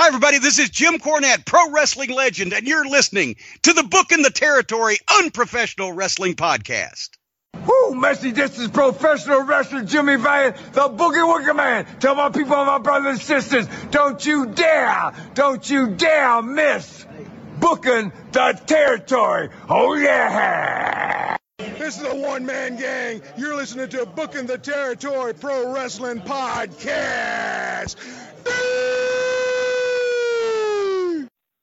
Hi, everybody. This is Jim Cornette, pro wrestling legend, and you're listening to the Booking the Territory Unprofessional Wrestling Podcast. Woo, Messy, this is professional wrestler Jimmy Valiant, the Boogie Woogie Man. Tell my people, my brothers and sisters, don't you dare, don't you dare miss booking the territory. Oh, yeah. This is the one man gang. You're listening to Booking the Territory Pro Wrestling Podcast.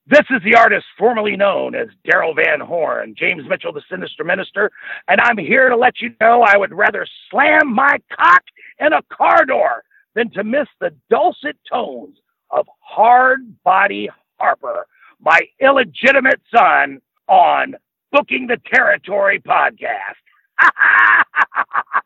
This is the artist formerly known as Daryl Van Horn, James Mitchell, the Sinister Minister, and I'm here to let you know I would rather slam my cock in a car door than to miss the dulcet tones of Hard Body Harper, my illegitimate son, on Booking the Territory podcast.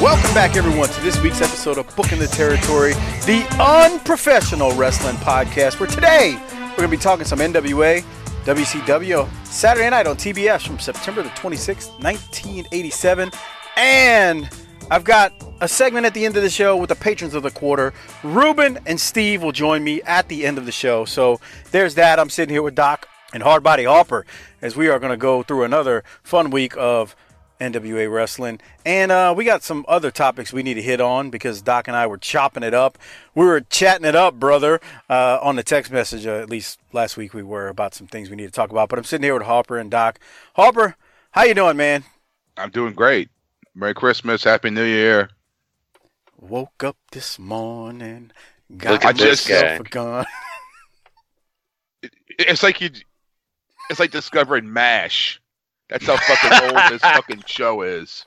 Welcome back, everyone, to this week's episode of Booking the Territory, the unprofessional wrestling podcast. Where today we're going to be talking some NWA, WCW, Saturday night on TBS from September the 26th, 1987. And I've got a segment at the end of the show with the patrons of the quarter. Ruben and Steve will join me at the end of the show. So there's that. I'm sitting here with Doc and Hardbody Harper as we are going to go through another fun week of NWA Wrestling. And uh, we got some other topics we need to hit on because Doc and I were chopping it up. We were chatting it up, brother, uh, on the text message. Uh, at least last week we were about some things we need to talk about. But I'm sitting here with Harper and Doc. Harper, how you doing, man? I'm doing great. Merry Christmas, Happy New Year. Woke up this morning, got Look at this myself guy. a gun. It's like you. It's like discovering Mash. That's how fucking old this fucking show is.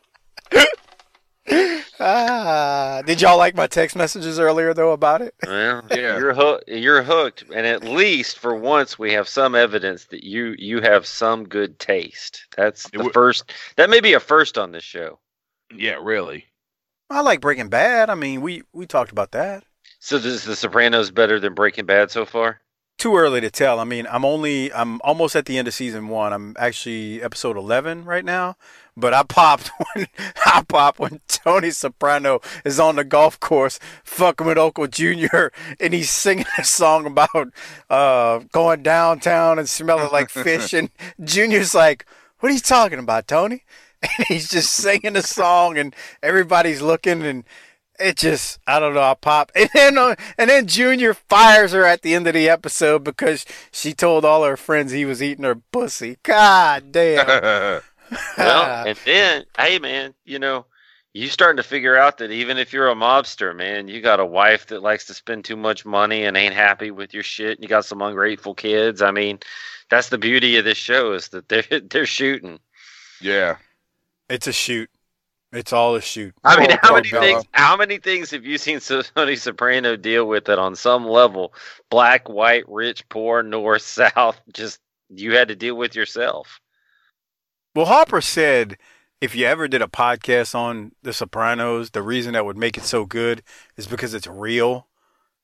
ah, did y'all like my text messages earlier though about it? Well, Yeah. you're hooked. You're hooked, and at least for once, we have some evidence that you you have some good taste. That's the w- first. That may be a first on this show. Yeah, really. I like Breaking Bad. I mean, we we talked about that. So, is The Sopranos better than Breaking Bad so far? Too early to tell. I mean, I'm only I'm almost at the end of season one. I'm actually episode eleven right now. But I popped when I popped when Tony Soprano is on the golf course fucking with Uncle Junior and he's singing a song about uh going downtown and smelling like fish and Junior's like, What are you talking about, Tony? And he's just singing a song and everybody's looking and it just I don't know I pop and then uh, and then Junior fires her at the end of the episode because she told all her friends he was eating her pussy. God damn. Well, and then, hey, man, you know, you starting to figure out that even if you're a mobster, man, you got a wife that likes to spend too much money and ain't happy with your shit. And you got some ungrateful kids. I mean, that's the beauty of this show is that they're they're shooting. yeah. It's a shoot. It's all a shoot. I mean, Poor- how oh, many Bella. things? How many things have you seen So- Tony Soprano deal with that on some level, black, white, rich, poor, north, south? Just you had to deal with yourself. Well, Harper said if you ever did a podcast on The Sopranos, the reason that would make it so good is because it's real.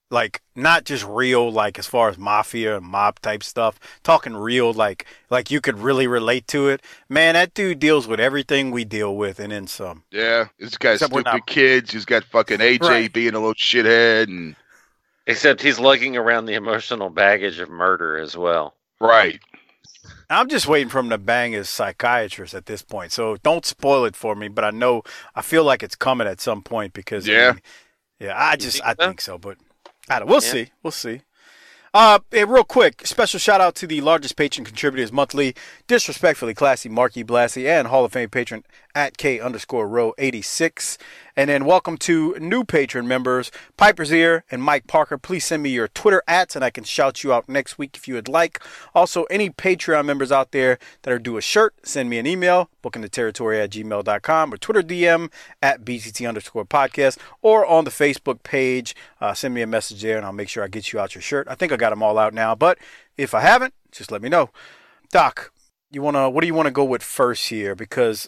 Like not just real like as far as mafia and mob type stuff, talking real like like you could really relate to it. Man, that dude deals with everything we deal with and then some. Yeah. He's got Except we're stupid not- kids. He's got fucking AJ Right. being a little shithead and Except he's lugging around the emotional baggage of murder as well. right. I'm just waiting for him to bang his psychiatrist at this point. So don't spoil it for me, but I know I feel like it's coming at some point because I Yeah. mean, yeah, I just think I so? think so, but I don't, we'll Yeah. see. We'll see. Uh, hey, real quick, special shout out to the largest patron contributors monthly, disrespectfully classy Marky Blassie and Hall of Fame patron at K underscore row 86. And then welcome to new patron members, Piper's Ear and Mike Parker. Please send me your Twitter ads and I can shout you out next week if you would like. Also, any Patreon members out there that are due a shirt, send me an email, bookingtheterritory at gmail.com or Twitter DM at BTT underscore podcast or on the Facebook page. Uh, send me a message there and I'll make sure I get you out your shirt. I think I got them all out now, but if I haven't, just let me know. Doc, you wanna what do you want to go with first here? Because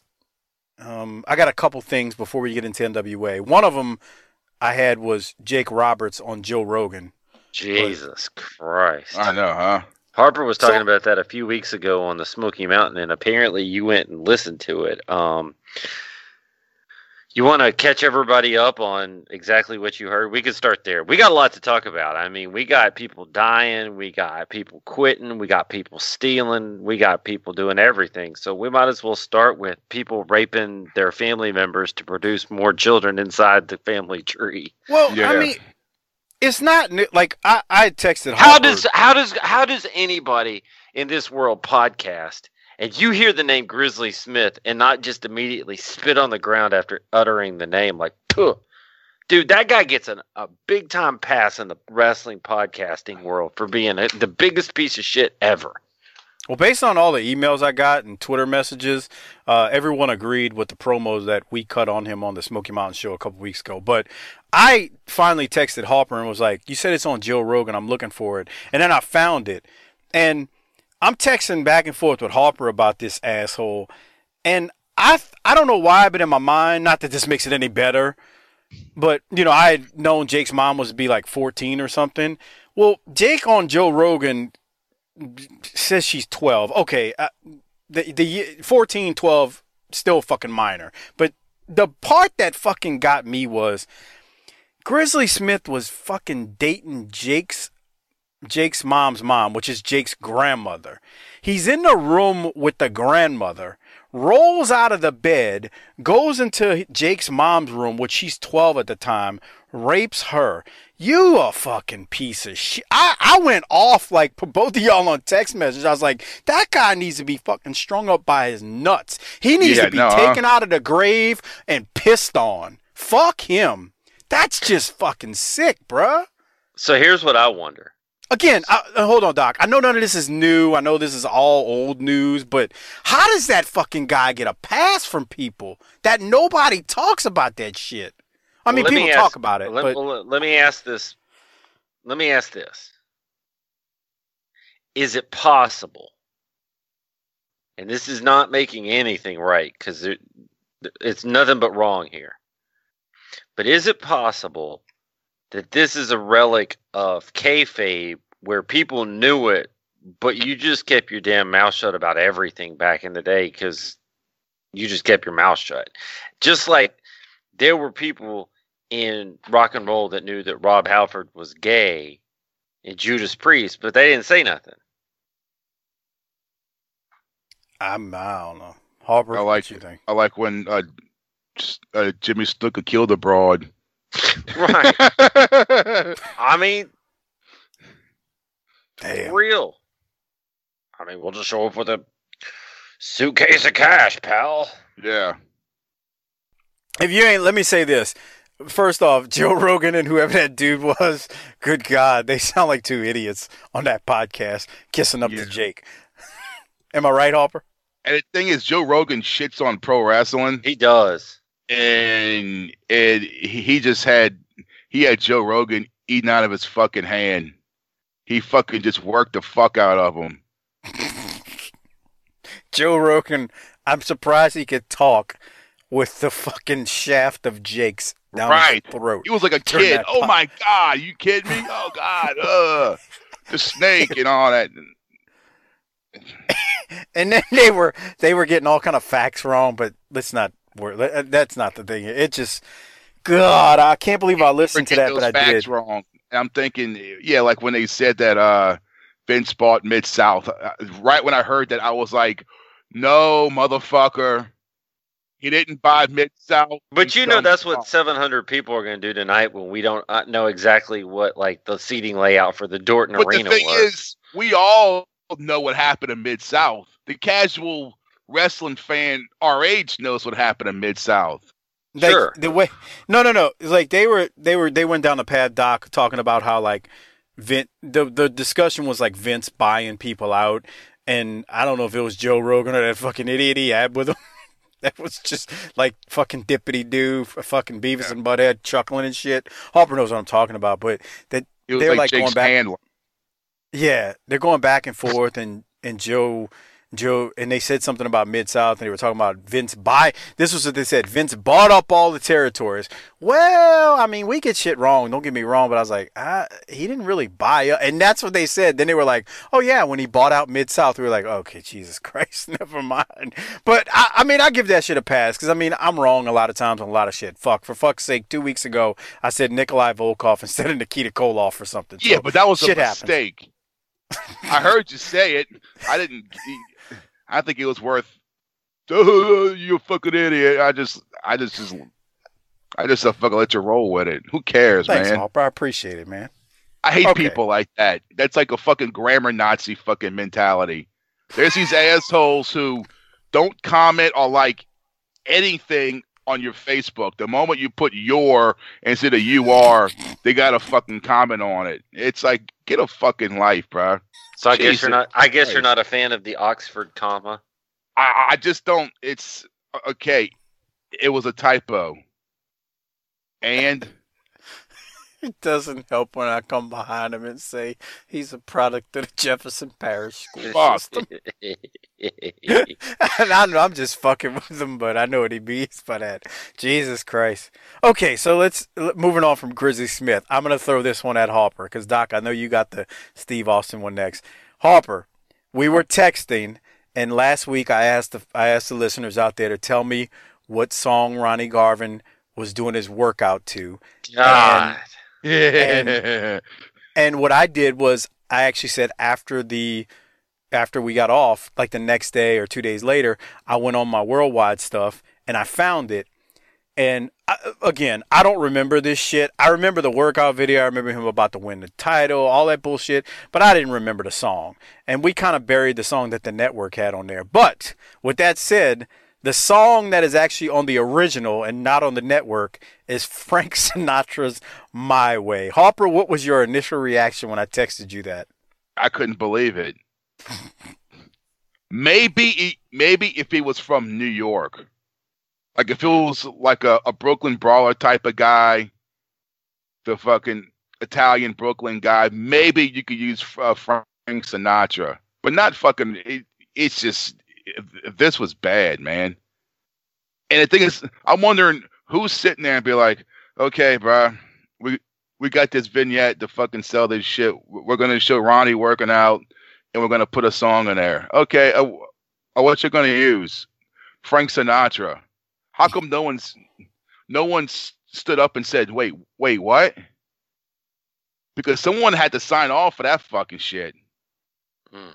um, I got a couple things before we get into NWA. One of them I had was Jake Roberts on Joe Rogan. Jesus Christ. I know, huh? Harper was talking So- about that a few weeks ago on the Smoky Mountain, and apparently you went and listened to it. Um, you want to catch everybody up on exactly what you heard? We could start there. We got a lot to talk about. I mean, we got people dying, we got people quitting, we got people stealing, we got people doing everything. So we might as well start with people raping their family members to produce more children inside the family tree. Well, Yeah. I mean, it's not new. Like I, I texted. How Harper- does how does how does anybody in this world podcast and you hear the name Grizzly Smith and not just immediately spit on the ground after uttering the name like Puh. dude that guy gets an, a big time pass in the wrestling podcasting world for being a, the biggest piece of shit ever Well, based on all the emails I got and Twitter messages, uh, everyone agreed with the promos that we cut on him on the Smoky Mountain show a couple weeks ago. But I finally texted Harper and was like, "You said it's on Joe Rogan. I'm looking for it." And then I found it, and I'm texting back and forth with Harper about this asshole, and I I don't know why, but in my mind, not that this makes it any better, but you know, I had known Jake's mom was to be like 14 or something. Well, Jake on Joe Rogan says she's 12. Okay, uh, the the 14, 12 still fucking minor. But the part that fucking got me was Grizzly Smith was fucking dating Jake's Jake's mom's mom, which is Jake's grandmother. He's in the room with the grandmother, rolls out of the bed, goes into Jake's mom's room, which she's 12 at the time, rapes her. You a fucking piece of shit. I, I went off like for both of y'all on text message. I was like, that guy needs to be fucking strung up by his nuts. He needs Yeah, to be no, uh. taken out of the grave and pissed on. Fuck him. That's just fucking sick, bruh. so here's what i wonder Again, I, uh, hold on, Doc. I know none of this is new. I know this is all old news, but how does that fucking guy get a pass from people that nobody talks about that shit? I mean, Well, me people ask- talk about it, let, but well, let me ask this let me ask this is it possible and this is not making anything right because it's nothing but wrong here but is it possible that this is a relic of kayfabe where people knew it but you just kept your damn mouth shut about everything back in the day because you just kept your mouth shut just like there were people in rock and roll that knew that Rob Halford was gay and Judas Priest, but they didn't say nothing. I'm, I don't know. Harper, I what like you think? I like when uh, uh, Jimmy Snuka killed a broad. Right. I mean, Damn. real. I mean, we'll just show up with a suitcase of cash, pal. yeah. If you ain't, let me say this. First off, Joe Rogan and whoever that dude was, good God, they sound like two idiots on that podcast kissing up Yeah. to Jake. Am I right, Harper? And the thing is, Joe Rogan shits on pro wrestling, He does. And and he he just had he had Joe Rogan eating out of his fucking hand. He fucking just worked the fuck out of him. Joe Rogan, I'm surprised he could talk with the fucking shaft of Jake's down Right. his throat. He was like a kid. Oh pop- my god, you kidding me? Oh god, uh, the snake and all that. And then they were they were getting all kind of facts wrong, but let's not wor- that's not the thing. It just God, I can't believe I listened to Forget that, but I facts did. wrong. I'm thinking, yeah, like when they said that uh Vince bought Mid South. Uh, right when I heard that, I was like, no, motherfucker, he didn't buy Mid South. But you know that's what 700 people are going to do tonight when we don't uh, know exactly what like the seating layout for the Dorton But the Arena thing was. is, we all know what happened in Mid South. The casual wrestling fan our age knows what happened in Mid South. Like, Sure. The way no no no. It's like they were they were they went down the pad doc talking about how like Vince the the discussion was like Vince buying people out and I don't know if it was Joe Rogan or that fucking idiot he had with him. that was just like fucking dippity doo, fucking Beavis and Butthead chuckling and shit. Harper knows what I'm talking about, but that They're, like, like, going back- handler. yeah, they're going back and forth, and and Joe Joe, and they said something about Mid South, and they were talking about Vince buy. This was what they said. Vince bought up all the territories. Well, I mean, we get shit wrong. Don't get me wrong, but I was like, ah, he didn't really buy up, and that's what they said. Then they were like, oh yeah, when he bought out Mid South, we were like, okay, Jesus Christ, never mind. But I, I mean, I give that shit a pass because I mean, I'm wrong a lot of times on a lot of shit. Fuck, for fuck's sake, two weeks ago, I said Nikolai Volkov instead of Nikita Koloff or something. Yeah, So, but that was a mistake. I heard you say it. I didn't. I think it was worth. Oh, you fucking idiot! I just, I just, just I just uh, fucking let you roll with it. Who cares, Thanks, man? I appreciate it, man. I hate Okay. people like that. That's like a fucking grammar Nazi fucking mentality. There's these assholes who don't comment or like anything on your Facebook. The moment you put your instead of you are, they got a fucking comment on it. It's like get a fucking life, bro. So I guess you're not. I guess you're not a fan of the Oxford comma. I, I just don't. It's okay. It was a typo. And It doesn't help when I come behind him and say he's a product of the Jefferson Parish school system. and I know I'm just fucking with him, but I know what he means by that. Jesus Christ. Okay, so let's moving on from Grizzly Smith. I'm gonna throw this one at Harper because Doc, I know you got the Steve Austin one next. Harper, we were texting, and last week I asked the I asked the listeners out there to tell me what song Ronnie Garvin was doing his workout to. God. Yeah, And what I did was I actually said after the after we got off, like the next day or two days later, I went on my worldwide stuff and I found it. And I, again, I don't remember this shit. I remember the workout video. I remember him about to win the title, all that bullshit. But I didn't remember the song. And we kind of buried the song that the network had on there. But with that said, the song that is actually on the original and not on the network is Frank Sinatra's My Way. Harper, what was your initial reaction when I texted you that? I couldn't believe it. Maybe, maybe if he was from New York, like if it was like a, a Brooklyn brawler type of guy, the fucking Italian Brooklyn guy, maybe you could use uh, Frank Sinatra, but not fucking. It, it's just this was bad, man. And the thing is, I'm wondering who's sitting there and be like, okay, bro, we we got this vignette to fucking sell this shit. We're gonna show Ronnie working out, and we're gonna put a song in there. Okay, uh, uh, what you gonna use? Frank Sinatra. How come no one's no one stood up and said, "Wait, wait, what?" Because someone had to sign off for that fucking shit. Hmm.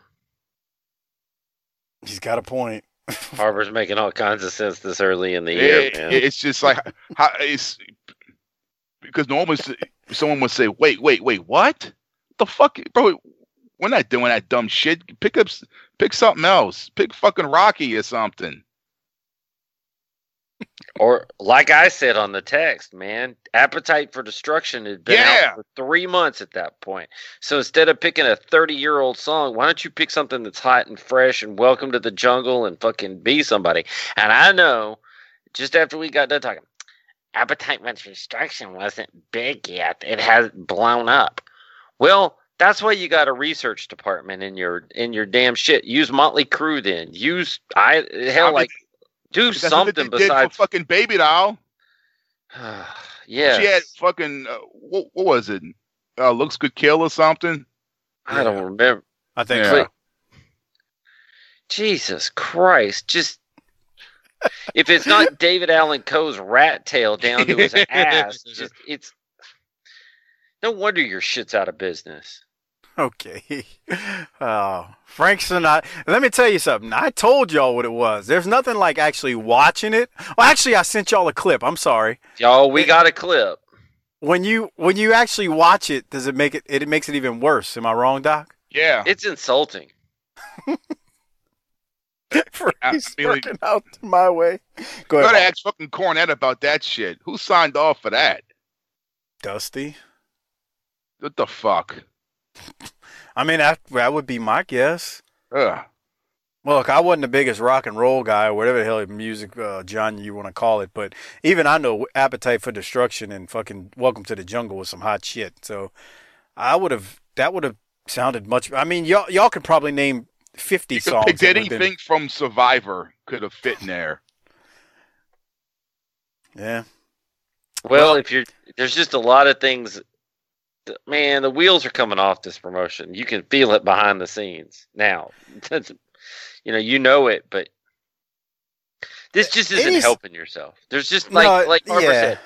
He's got a point. Harper's making all kinds of sense this early in the year, It- man. it's just like how it's because normally someone would say, "Wait, wait, wait, what? The fuck, bro? We're not doing that dumb shit. Pick up, pick something else. Pick fucking Rocky or something." Or like I said on the text, man, Appetite for Destruction had been Yeah. out for three months at that point. So instead of picking a thirty-year-old song, why don't you pick something that's hot and fresh and Welcome to the Jungle and fucking be somebody? And I know, just after we got done talking, Appetite for Destruction wasn't big yet; it has blown up. Well, that's why you got a research department in your in your damn shit. Use Motley Crue then. Use I hell I mean, like do That's what something they did besides for fucking Baby Doll. yeah. She had fucking uh, what, what was it? Uh, looks could kill or something. I don't remember. I think Yeah. so. Jesus Christ! Just if it's not David Allan Coe's rat tail down to his ass, just it's no wonder your shit's out of business. Okay. Oh, Frank Sinatra. Let me tell you something. I told y'all what it was. There's nothing like actually watching it. Well, actually, I sent y'all a clip. I'm sorry. Y'all, we got a clip. When you when you actually watch it, does it make it? It makes it even worse. Am I wrong, Doc? Yeah, It's insulting. Frank's mean, working out my way. Go ahead. gotta ask fucking Cornette about that shit. Who signed off for that? Dusty. What the fuck? I mean, that that would be my guess. Ugh. Well, look, I wasn't the biggest rock and roll guy, or whatever the hell music uh, genre you want to call it, but even I know Appetite for Destruction and fucking Welcome to the Jungle was some hot shit. So I would have that would have sounded much. I mean, y'all y'all could probably name fifty You songs. pick that would've been- anything from Survivor could have fit in there. Yeah. Well, if you're there's just a lot of things. Man, the wheels are coming off this promotion. You can feel it behind the scenes now. You know, you know it, but this just isn't is- helping yourself. There's just like No, like Harper yeah. said.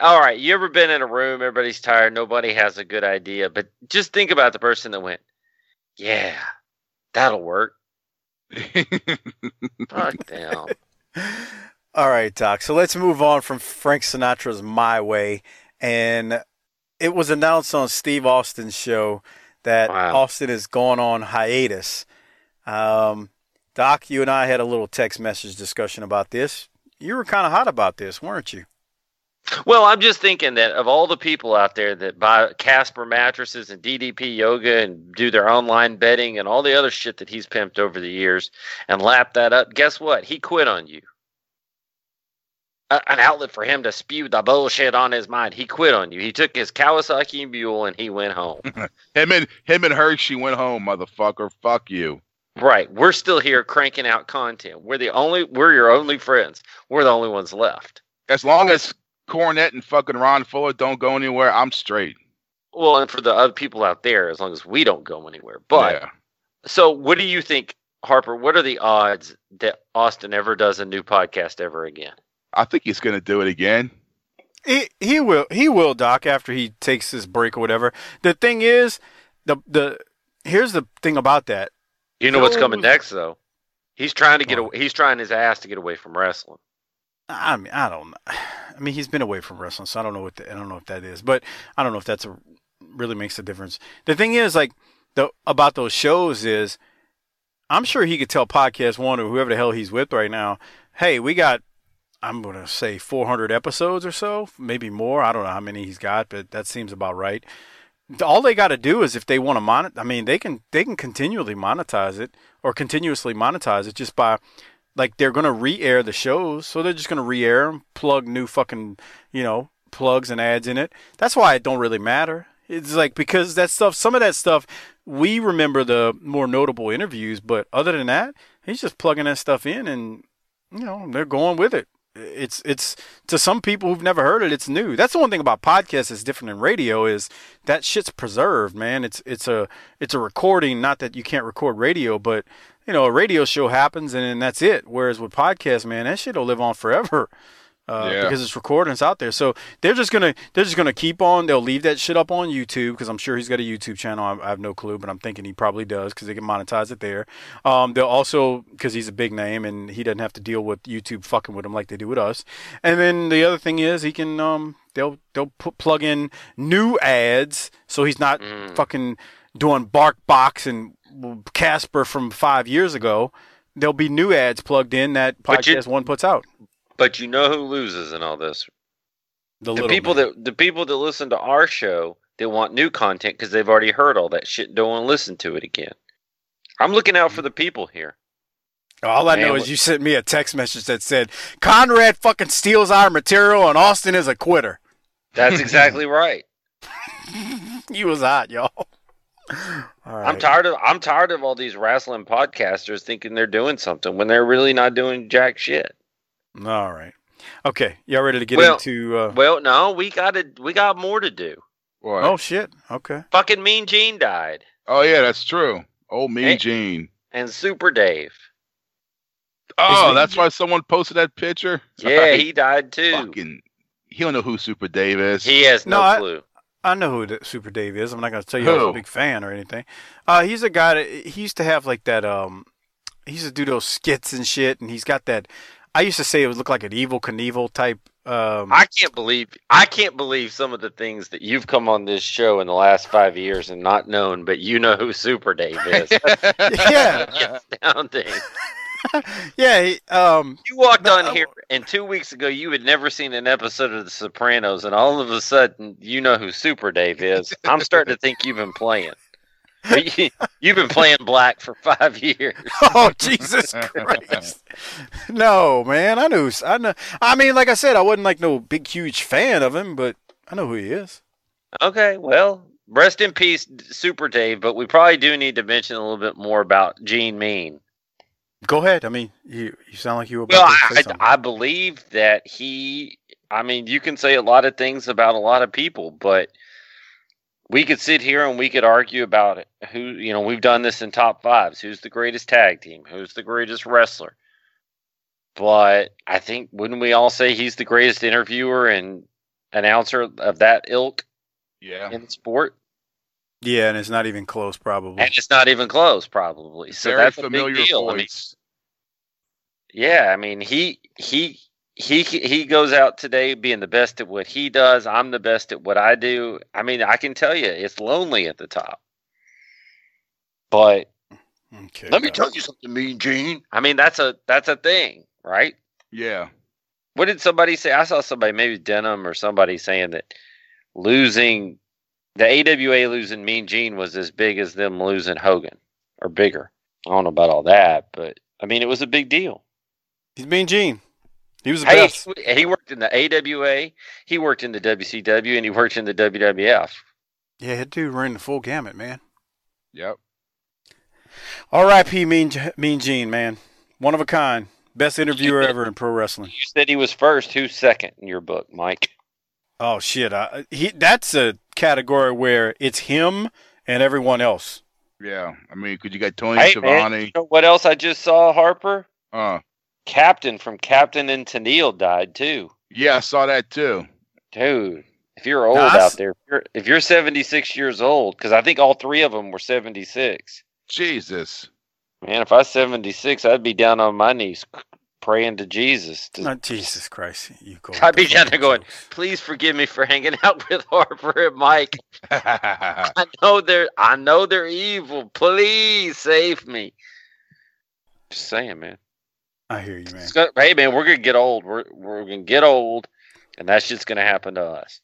All right, you ever been in a room? Everybody's tired. Nobody has a good idea, but just think about the person that went, "Yeah, that'll work." Fuck them. All right, Doc. So let's move on from Frank Sinatra's My Way. And it was announced on Steve Austin's show that Wow. Austin is going on hiatus. Um, Doc, you and I had a little text message discussion about this. You were kind of hot about this, weren't you? Well, I'm just thinking that of all the people out there that buy Casper mattresses and DDP yoga and do their online betting and all the other shit that he's pimped over the years and lapped that up, guess what? He quit on you. A- an outlet for him to spew the bullshit on his mind. He quit on you. He took his Kawasaki Mule and he went home. him and him and Hershey went home, motherfucker. Fuck you. right. We're still here cranking out content. We're the only. We're your only friends. We're the only ones left. As long as Cornette and fucking Ron Fuller don't go anywhere, I'm straight. Well, and for the other people out there, as long as we don't go anywhere. But yeah. So, what do you think, Harper? What are the odds that Austin ever does a new podcast ever again? I think he's gonna do it again. He he will he will Doc after he takes his break or whatever. The thing is, the the here's the thing about that. You know what's coming next, though. He's trying to get. Away, he's trying his ass to get away from wrestling. I mean, I don't. I mean, he's been away from wrestling, so I don't know what the, I don't know if that is, but I don't know if that's a really makes a difference. The thing is, like the about those shows is, I'm sure he could tell Podcast One or whoever the hell he's with right now, hey, we got. I'm gonna say 400 episodes or so, maybe more. I don't know how many he's got, but that seems about right. All they got to do is if they want to mon, I mean, they can they can continually monetize it or continuously monetize it just by like they're gonna re-air the shows, so they're just gonna re-air them, plug new fucking, you know, plugs and ads in it. That's why it don't really matter. It's like because that stuff, some of that stuff, we remember the more notable interviews, but other than that, he's just plugging that stuff in, and you know they're going with it. It's it's to some people who've never heard it, it's new. That's the one thing about podcasts that's different than radio is that shit's preserved, man. It's it's a it's a recording. Not that you can't record radio, but you know, a radio show happens and then that's it. Whereas with podcasts, man, that shit'll live on forever. Uh, Yeah. because it's recorded and it's out there. So they're just gonna they're just gonna keep on. They'll leave that shit up on YouTube because I'm sure he's got a YouTube channel. I, I have no clue, but I'm thinking he probably does because they can monetize it there. Um, they'll also because he's a big name and he doesn't have to deal with YouTube fucking with him like they do with us. And then the other thing is he can um they'll they'll put plug in new ads so he's not Mm. fucking doing Bark Box and Casper from five years ago. There'll be new ads plugged in that But you- podcast one puts out. But you know who loses in all this? The, The people man. that the people that listen to our show that want new content because they've already heard all that shit. and Don't want to listen to it again. I'm looking out for the people here. All I Man, know is you sent me a text message that said Conrad fucking steals our material and Austin is a quitter. That's exactly right. You was hot, y'all. All right. I'm tired of I'm tired of all these wrestling podcasters thinking they're doing something when they're really not doing jack shit. All right. Okay, y'all ready to get Well- into? Uh... Well, no, we got to we got more to do. What? Oh shit. Okay. Fucking Mean Gene died, Oh yeah, that's true. Oh, Mean Hey. Gene. and Super Dave. Oh, Mean that's Gene- why someone posted that picture. Yeah, Sorry. he died too. fucking. He don't know who Super Dave is. He has no, No, I- clue. I know who Super Dave is. I'm not going to tell you I was Who? a big fan or anything. Uh, he's a guy that he used to have like that. Um, he used to do those skits and shit, and he's got that. I used to say it would look like an Evel Knievel type. Um, I can't believe I can't believe some of the things that you've come on this show in the last five years and not known, but you know who Super Dave is. yeah, Astounding. yeah. He, um, You walked on here, and two weeks ago you had never seen an episode of The Sopranos, and all of a sudden you know who Super Dave is. I'm starting to think you've been playing. You've been playing black for five years. oh Jesus Christ! No, man. I knew. I know. I mean, like I said, I wasn't like no big, huge fan of him, but I know who he is. Okay, well, rest in peace, Super Dave. But we probably do need to mention a little bit more about Gene Mean. Go ahead. I mean, you you sound like you were about Well, to say I, something. I believe that he. I mean, you can say a lot of things about a lot of people, but we could sit here and we could argue about it. Who you know, we've done this in top fives. Who's the greatest tag team? Who's the greatest wrestler? But I think wouldn't we all say he's the greatest interviewer and announcer of that ilk Yeah. in the sport? yeah, and it's not even close, probably. And it's not even close, probably. So Very that's a big deal. I mean. Yeah, I mean he he he he goes out today being the best at what he does. I'm the best at what I do. I mean, I can tell you it's lonely at the top. But Okay. let me tell you something, Mean Gene. I mean, that's a that's a thing, right? yeah. What did somebody say? I saw somebody, maybe Denim or somebody, saying that losing the AWA losing Mean Gene was as big as them losing Hogan or bigger. I don't know about all that, but I mean, it was a big deal. He's Mean Gene. He was the Hey, best. he- he worked in the AWA, he worked in the WCW, and he worked in the WWF. Yeah, that dude ran the full gamut, man. Yep. R.I.P. Mean Mean Gene, man. One of a kind. Best interviewer ever in pro wrestling. You said he was first. Who's second in your book, Mike? Oh shit! I, he that's a category where it's him and everyone else. Yeah. I mean, could you get Tony Hey, Schiavone? man, you know what else I just saw, Harper? Uh, Captain from Captain and Tennille died too. yeah, I saw that too. Dude, if you're old Nice. out there, if you're, if you're 76 years old, because I think all three of them were 76. Jesus. Man, if I was 76, I'd be down on my knees praying to Jesus. To, Oh, Jesus Christ! You go. I'd be down there going, jokes. please forgive me for hanging out with Harper and Mike. I know they're I know they're evil. Please save me. Just saying, man. I hear you, man. It's gonna- hey, man, we're gonna get old. We're we're gonna get old, and that shit's gonna happen to us.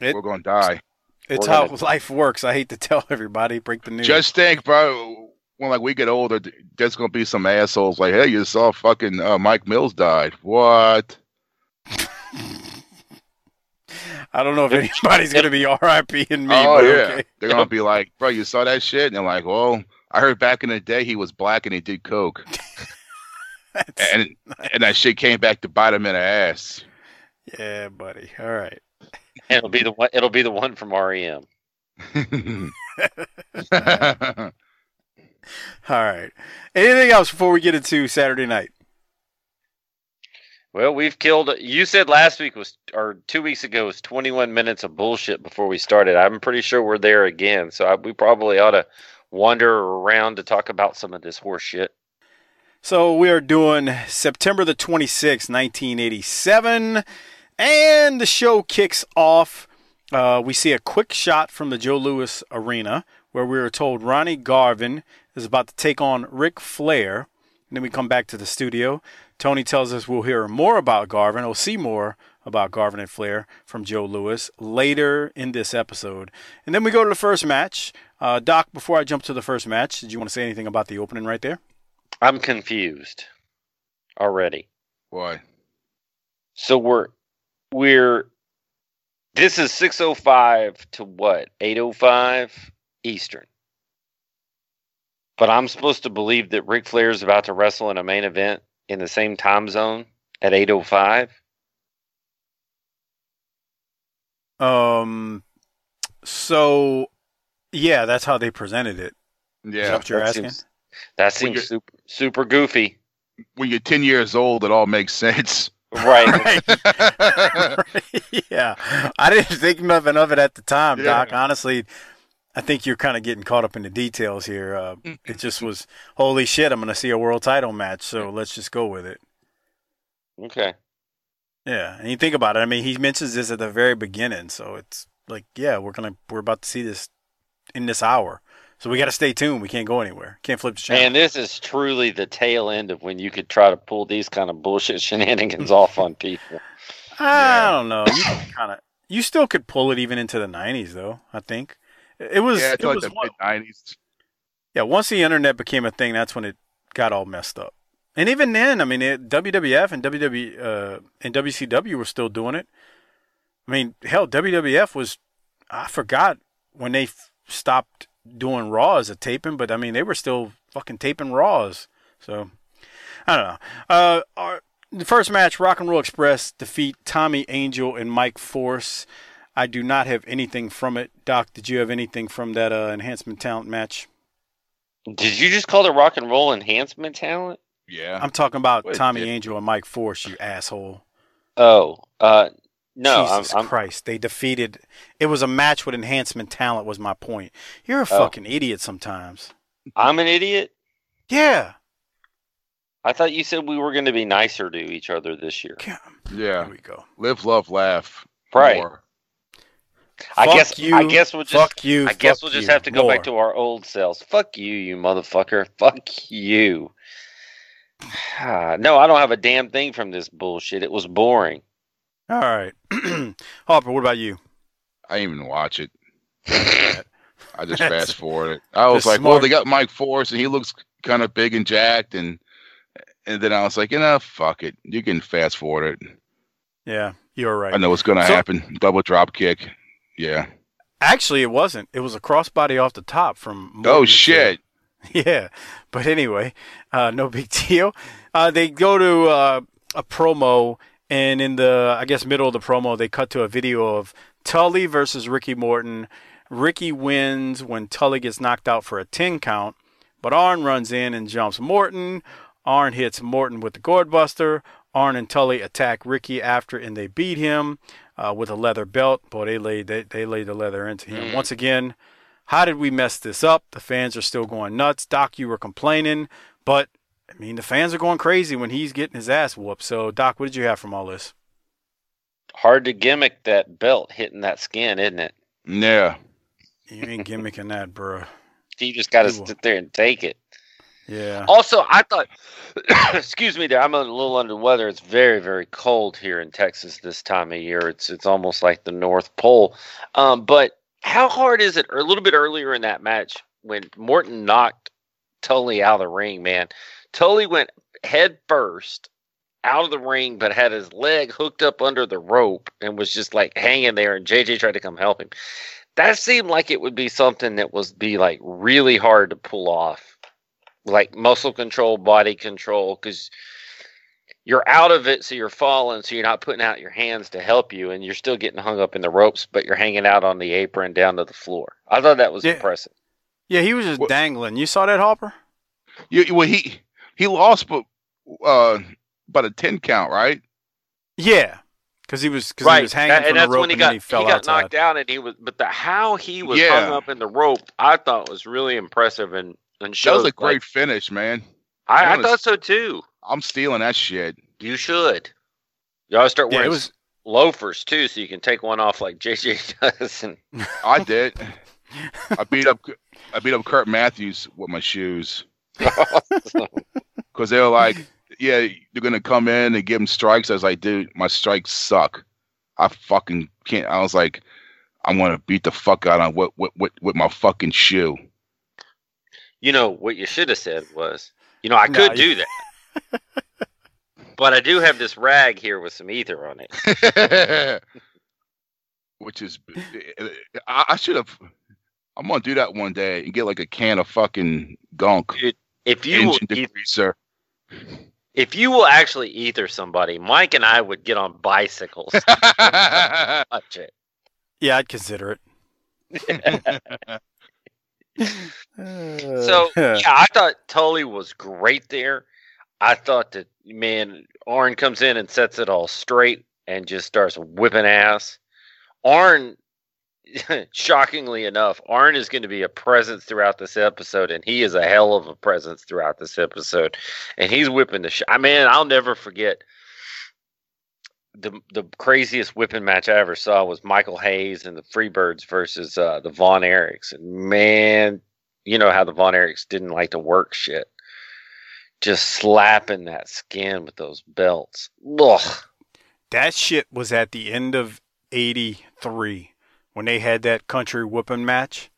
It, We're going to die. it's we're how gonna- life works. I hate to tell everybody. Break the news. Just think, bro. When like we get older, there's gonna be some assholes like, "Hey, you saw fucking uh, Mike Mills died." What? I don't know if anybody's gonna be R.I.P. in me. oh but yeah, okay. they're gonna be like, "Bro, you saw that shit?" And they're like, "Well, I heard back in the day he was black and he did coke, That's- and and that shit came back to bite him in the ass." yeah, buddy. All right. It'll be the one. It'll be the one from REM. All right. Anything else before we get into Saturday night? Well, we've killed. You said last week was or two weeks ago was 21 minutes of bullshit before we started. I'm pretty sure we're there again. So I, we probably ought to wander around to talk about some of this horse shit. So we are doing September the 26th, 1987, and the show kicks off. Uh, we see a quick shot from the Joe Louis Arena where we are told Ronnie Garvin is about to take on Ric Flair. And then we come back to the studio. Tony tells us we'll hear more about Garvin. We'll see more about Garvin and Flair from Joe Louis later in this episode. And then we go to the first match. Uh, Doc, before I jump to the first match, did you want to say anything about the opening right there? I'm confused already. Why? So we're we're this is 605 to what? 805 Eastern. But I'm supposed to believe that Ric Flair is about to wrestle in a main event in the same time zone at 805. Um. So, yeah, that's how they presented it. Is that Yeah, what you're that asking? seems- That seems super super goofy. when you're 10 years old, it all makes sense. Right. yeah, I didn't think nothing of it at the time, Yeah. Doc. Honestly, I think you're kind of getting caught up in the details here. Uh, it just was, holy shit, I'm going to see a world title match, so let's just go with it. okay. Yeah, and you think about it. I mean, he mentions this at the very beginning, so it's like, yeah, we're gonna we're about to see this in this hour, so we got to stay tuned. We can't go anywhere. Can't flip the channel. Man, this is truly the tail end of when you could try to pull these kind of bullshit shenanigans off on people. I don't know. You kind of you still could pull it even into the '90s, though. I think it was. yeah, it like was the one- mid 90s. yeah. Once the internet became a thing, that's when it got all messed up. And even then, I mean, it, WWF and WW uh, and WCW were still doing it. I mean, hell, WWF was. I forgot when they f- stopped doing Raws a taping, but I mean they were still fucking taping Raws. So I don't know. Uh, our, the first match, Rock and Roll Express defeat Tommy Angel and Mike Force. I do not have anything from it. Doc, did you have anything from that uh, enhancement talent match? Did you just call the rock and roll enhancement talent? Yeah. I'm talking about What Tommy did- Angel and Mike Force, you asshole. Oh, uh, no, Jesus I'm, I'm Christ. They defeated. It was a match with enhancement talent, was my point. You're a Oh. fucking idiot sometimes. I'm an idiot. Yeah. I thought you said we were going to be nicer to each other this year. Here yeah. we go. Live, love, laugh. Right. More. I Fuck guess you. I guess we'll just Fuck you. I guess we'll just have to go back to our old selves. Fuck you, you motherfucker. Fuck you. No, I don't have a damn thing from this bullshit. It was boring. All right. Harper, what about you? I didn't even watch it. I just fast forwarded. It. I was like, well, they got Mike Force, and he looks kind of big and jacked, and and then I was like, you know, fuck it, you can fast forward it. Yeah, you're right. I know what's gonna So- happen. Double drop kick. Yeah. Actually, it wasn't. It was a crossbody off the top from. Oh Morton to- shit. Yeah, but anyway, uh, no big deal. Uh, they go to uh, a promo, and in the I guess middle of the promo, they cut to a video of Tully versus Ricky Morton. Ricky wins when Tully gets knocked out for a ten count, but Arn runs in and jumps Morton. Arn hits Morton with the gourd buster. Arn and Tully attack Ricky after, and they beat him uh, with a leather belt. Boy, they laid they, they laid the leather into him once again. How did we mess this up? The fans are still going nuts. Doc, you were complaining, but I mean, the fans are going crazy when he's getting his ass whooped. So, Doc, what did you have from all this? Hard to gimmick that belt hitting that skin, isn't it? Yeah. You ain't gimmicking that, bro. You just got to sit there and take it. Yeah. Also, I thought, excuse me, there. I'm a little under the weather. It's very, very cold here in Texas this time of year. It's it's almost like the North Pole. Um, but how hard is it? Or a little bit earlier in that match when Morton knocked Tully out of the ring, man. Tully went head first out of the ring, but had his leg hooked up under the rope and was just like hanging there. And JJ tried to come help him. That seemed like it would be something that was be like really hard to pull off like muscle control, body control, because you're out of it, so you're falling, so you're not putting out your hands to help you, and you're still getting hung up in the ropes, but you're hanging out on the apron down to the floor. I thought that was Yeah. impressive. Yeah, he was just What- dangling. You saw that, Harper? You, well, he he lost, but uh, about a ten count, right? Yeah, because he was because Right, he was hanging that- from and the that's rope when he and got he fell got outside. knocked down and he was, but the how he was Yeah. hung up in the rope, I thought was really impressive, and and That was a great like- finish, man. I, I that thought so too. I'm stealing that shit. You should. You ought to start Yeah, wearing it was. loafers too, so you can take one off like JJ does. And I did. I beat up I beat up Kurt Matthews with my shoes because they were like, "Yeah, you're gonna come in and give him strikes." I was like, "Dude, my strikes suck. I fucking can't." I was like, "I'm gonna beat the fuck out of what, with with, with my fucking shoe." You know what you should have said was, you know, I No, could you- do that, but I do have this rag here with some ether on it. Which is, I, I should have. I'm gonna do that one day and get like a can of fucking gunk If you will, engine eth- degreaser. if you will actually ether somebody, Mike and I would get on bicycles. Touch it. Yeah, I'd consider it. So yeah, I thought Tully was great there. I thought that man, Arn comes in and sets it all straight and just starts whipping ass. Arn, shockingly enough, Arn is going to be a presence throughout this episode, and he is a hell of a presence throughout this episode. And he's whipping the shit. I mean, I'll never forget the the craziest whipping match I ever saw was Michael Hayes and the Freebirds versus uh, the Von Erichs. And man, you know how the Von Erichs didn't like to work shit. Just slapping that skin with those belts. Ugh. That shit was at the end of '83 when they had that country whooping match.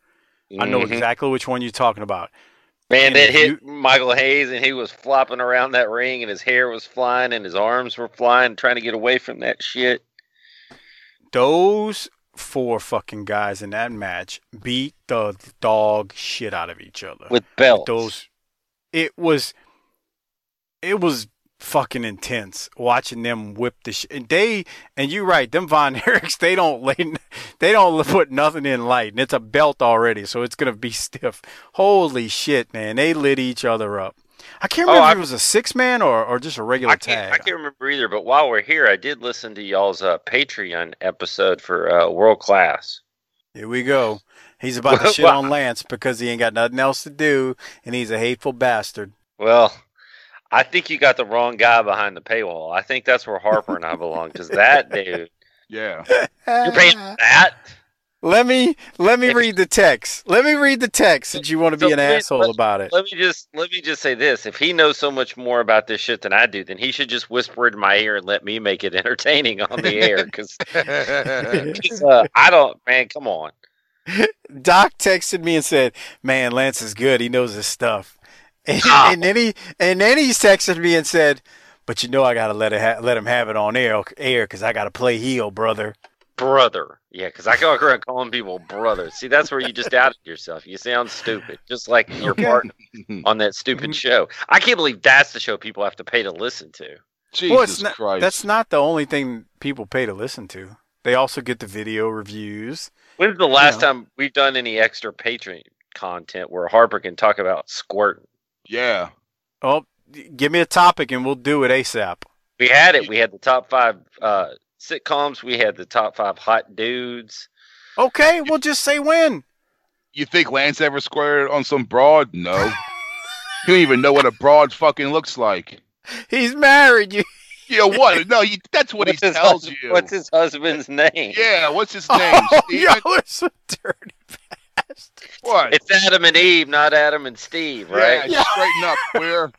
I know Mhm. exactly which one you're talking about. Man, And that hit Michael Hayes, and he was flopping around that ring, and his hair was flying, and his arms were flying, trying to get away from that shit. Those four fucking guys in that match beat the dog shit out of each other. with belts. those it was it was fucking intense watching them whip the shit. And they and you right, them Von Erichs, they don't lay, they don't put nothing in light, and it's a belt already, so it's gonna be stiff. Holy shit, man! They lit each other up. I can't Oh, remember I- if it was a six man or, or just a regular I tag. I can't remember either. But while we're here, I did listen to y'all's uh, Patreon episode for uh, World Class. Here we go. He's about to shit on Lance because he ain't got nothing else to do, and he's a hateful bastard. Well, I think you got the wrong guy behind the paywall. I think that's where Harper and I belong because that dude, Yeah. you're paying that. Let me let me read the text. Let me read the text since you want to be So an let me- asshole let- about it. Let me just let me just say this: if he knows so much more about this shit than I do, then he should just whisper it in my ear and let me make it entertaining on the air. Because uh, I don't, man. Come on. Doc texted me and said, "Man, Lance is good. He knows his stuff." And, Ah. and then he and then he texted me and said, "But you know I gotta let it ha- let him have it on air air because I gotta play heel, brother." brother. Yeah, because I go around calling people brother. See, that's where you just outed yourself. You sound stupid, just like your Okay. partner on that stupid show. I can't believe that's the show people have to pay to listen to. Jesus well, it's not, Christ. that's not the only thing people pay to listen to. They also get the video reviews. When's the last know. time we've done any extra Patreon content where Harper can talk about squirting? Yeah. Oh, give me a topic and we'll do it ASAP. We had it. We had the top five uh, sitcoms. We had the top five hot dudes. Okay, we'll just say when. You think Lance ever squared on some broad? No. you don't even know what a broad fucking looks like. He's married. You. You know what? No, you, that's what What's he tells hus- you. What's his husband's name? Yeah, what's his name? Oh, Steven? y'all are so dirty bastards. What? It's Adam and Eve, not Adam and Steve, right? Yeah, straighten up, queer.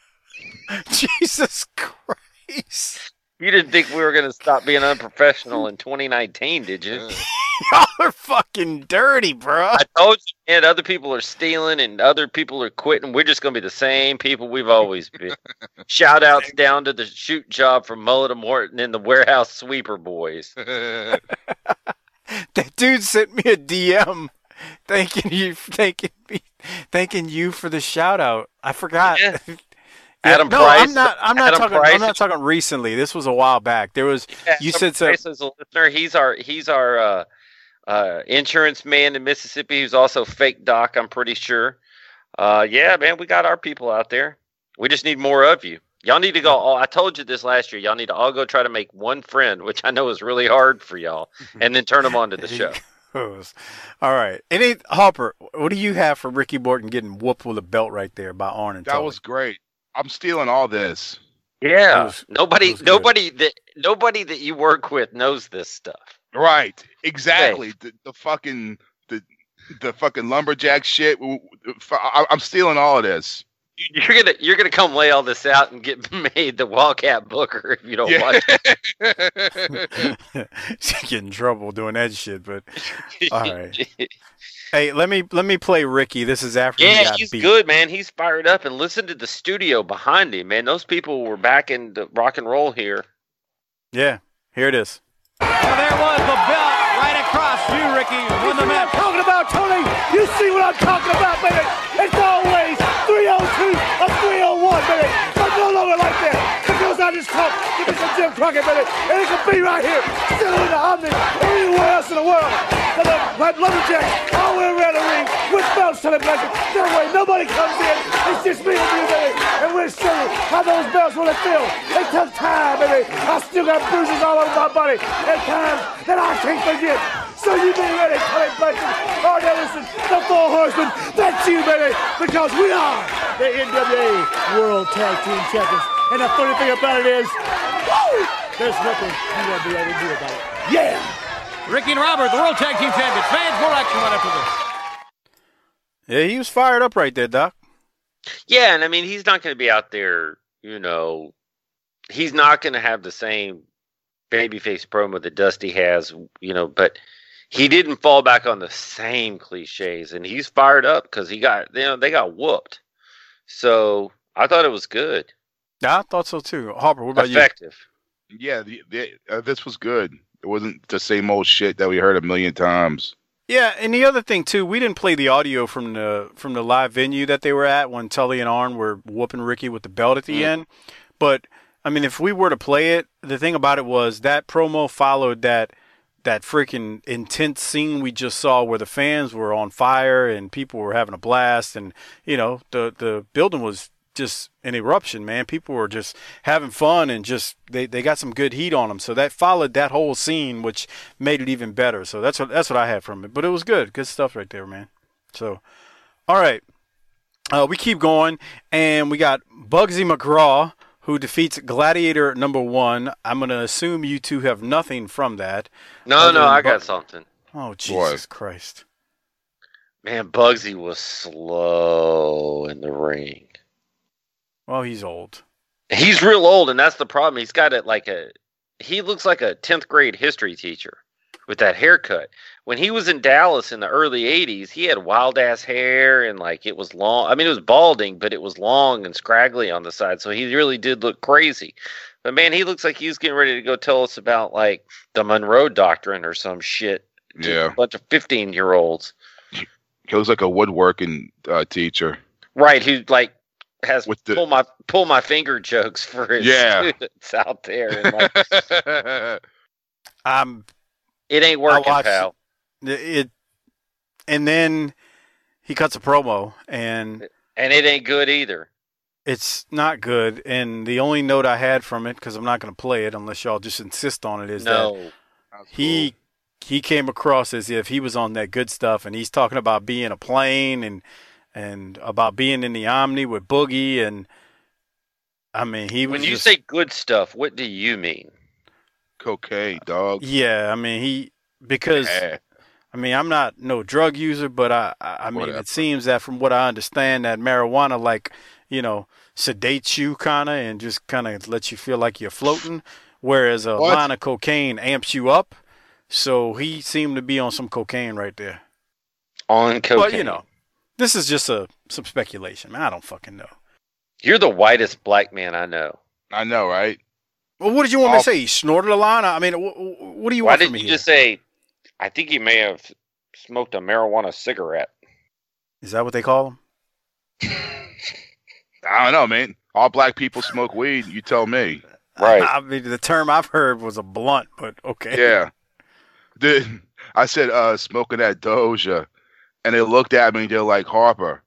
Jesus Christ. You didn't think we were going to stop being unprofessional in 2019, did you? Y'all are fucking dirty, bro. I told you, and other people are stealing and other people are quitting. We're just going to be the same people we've always been. Shout outs down to the shoot job from Mullet and Morton and the warehouse sweeper boys. That dude sent me a DM thanking you, thanking me, thanking you for the shout out. I forgot. Yeah. Adam no, Price- I'm not. I'm not Adam talking. Price I'm not talking recently. This was a while back. There was. Yeah, You Adam said so- Price is a listener. He's our he's our uh, uh, insurance man in Mississippi. Who's also fake doc. I'm pretty sure. Uh, yeah, man, we got our people out there. We just need more of you. Y'all need to go. Oh, I told you this last year. Y'all need to all go try to make one friend, which I know is really hard for y'all, and then turn them on to the show. Goes. All right. Any Harper, what do you have for Ricky Morton getting whooped with a belt right there by Arn and that Tully? was great. I'm stealing all this. Yeah, was- nobody, that was good. nobody that nobody that you work with knows this stuff. Right. Exactly. The, the fucking the the fucking lumberjack shit. I'm stealing all of this. You're gonna you're gonna come lay all this out and get made the Wildcat Booker if you don't Yeah. watch. Get in trouble doing that shit, but. All right. hey, let me let me play Ricky. This is after he Yeah, got he's beat. good, man. He's fired up, and listen to the studio behind him, man. Those people were back in the rock and roll here. Yeah, here it is. Well, there was the belt right across you, Ricky. Won the match. talking about, Tony? You see what I'm talking about, baby? It's always 302 or 301, baby. I'm no longer like that. I just talk, give me some Jim Crockett, baby. And it can be right here, still in the Omni, anywhere else in the world. But the Red Lumberjacks all way around the ring with belts to the blanket. That way, nobody comes in. It's just me and you, baby. And we'll show how those belts really feel. It took time, baby. I still got bruises all over my body at times that I can't forget. So you be ready, Tully Blanchard, Arn Anderson, the Four Horsemen. That's you, baby, because we are the NWA World Tag Team Champions. And the funny thing about it is, woo, there's nothing you won't be able to do about it. Yeah! Ricky and Robert, the World Tag Team Champions. Fans, more action right after this. Yeah, he was fired up right there, Doc. Yeah, and I mean he's not going to be out there, you know. He's not going to have the same babyface promo that Dusty has, you know. But he didn't fall back on the same cliches, and he's fired up because he got, you know, they got whooped. So I thought it was good, Yeah, I thought so too. Harper, what about you? effective. Yeah, the, the, uh, this was good. It wasn't the same old shit that we heard a million times. Yeah, and the other thing too, we didn't play the audio from the from the live venue that they were at when Tully and Arn were whooping Ricky with the belt at the Mm. end. But I mean, if we were to play it, the thing about it was that promo followed that that freaking intense scene we just saw where the fans were on fire and people were having a blast and you know the the building was just an eruption man. People were just having fun and just they, they got some good heat on them so that followed that whole scene which made it even better. So that's what that's what i had from it. But it was good. Good stuff right there man. So all right. Uh, we keep going. And we got bugsy mcgraw who defeats gladiator number one. I'm going to assume you two have nothing from that. No, no, I Bu- got something. oh jesus christ. Man, Bugsy was slow in the ring. Well he's old He's real old, and that's the problem. He's got it like a. He looks like a tenth grade history teacher with that haircut. When he was in Dallas in the early '80s, he had wild ass hair and like it was long. I mean, it was balding, but it was long and scraggly on the side, so he really did look crazy. But man, he looks like he's getting ready to go tell us about like the Monroe Doctrine or some shit. to Yeah. a bunch of fifteen-year-olds, He looks like a woodworking uh, teacher. right? Who like has With the- pull my pull my finger jokes for his Yeah. students out there. And like, i'm It ain't working, watched pal. it and then he cuts a promo and And it ain't good either. it's not good and the only note i had from it because i'm not going to play it unless y'all just insist on it is that No. he he came across as if he was on that good stuff and he's talking about being a plane and and about being in the omni with boogie and i mean he was When you just- say good stuff, what do you mean? cocaine, dog. yeah i mean he because Yeah. I mean, I'm not no drug user, but I, I, I mean, Whatever. it seems that from what I understand, that marijuana, like, you know, sedates you kind of and just kind of lets you feel like you're floating, whereas a What? line of cocaine amps you up. So he seemed to be on some cocaine right there. On cocaine. But you know, this is just a some speculation. Man, I don't fucking know. You're the whitest black man I know. I know, right? Well, what did you want me to say? He snorted a line? I mean, wh- wh- what do you Why want from didn't me you here? just say, I think he may have smoked a marijuana cigarette? Is that what they call them? I don't know, man. All black people smoke weed. You tell me. Right. I mean, the term I've heard was a blunt, but okay. Yeah. Dude, I said uh smoking that Doja, and they looked at me and they're like, Harper.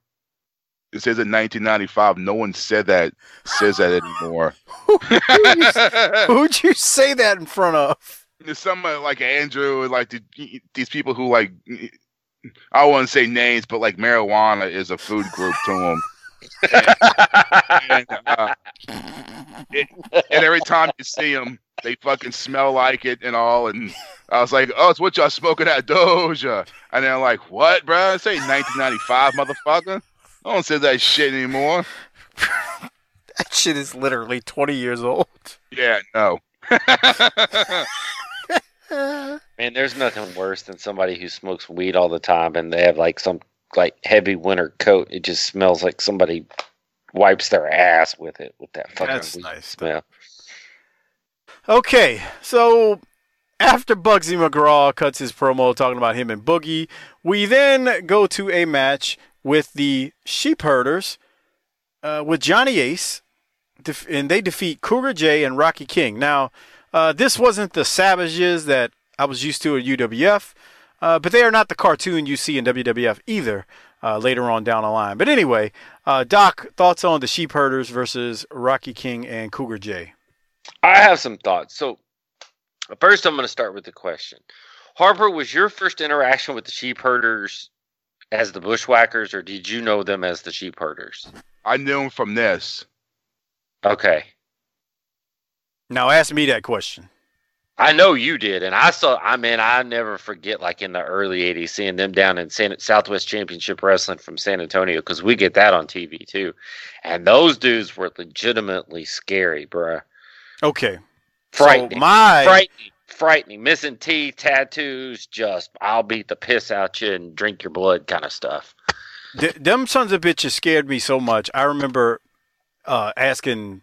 It says in 1995. No one said that says that anymore. Who'd you say that in front of? There's someone uh, like Andrew, like the, these people who like. I won't say names, but like marijuana is a food group to them. And, uh, it- and every time you see them, they fucking smell like it and all. And I was like, "Oh, it's what y'all smoking that Doja?" And they're like, "What, bro? Say 1995, motherfucker. I don't say that shit anymore." That shit is literally 20 years old. Yeah, no. Man, there's nothing worse than somebody who smokes weed all the time and they have like some like heavy winter coat. It just smells like somebody wipes their ass with it with that fucking That's nice. smell. Okay, so after Bugsy McGraw cuts his promo talking about him and Boogie, we then go to a match with the Sheep Herders uh, with Johnny Ace, def- and they defeat Cougar Jay and Rocky King. Now, uh, this wasn't the Savages that I was used to at UWF, uh, but they are not the cartoon you see in WWF either. Uh, later on down the line, but anyway, uh, Doc, thoughts on the Sheep Herders versus Rocky King and Cougar Jay? I have some thoughts. So, first, I'm going to start with the question. Harper, was your first interaction with the sheep herders as the bushwhackers, or did you know them as the sheep herders? I knew them from this. Okay. Now ask me that question. I know you did, and I saw. I mean, I never forget, like in the early '80s, seeing them down in San, Southwest Championship Wrestling from San Antonio, because we get that on TV too. And those dudes were legitimately scary, bruh. Okay. Frightening. So my frightening, frightening, missing teeth, tattoos, just I'll beat the piss out you and drink your blood kind of stuff. th- them sons of bitches scared me so much. I remember uh, asking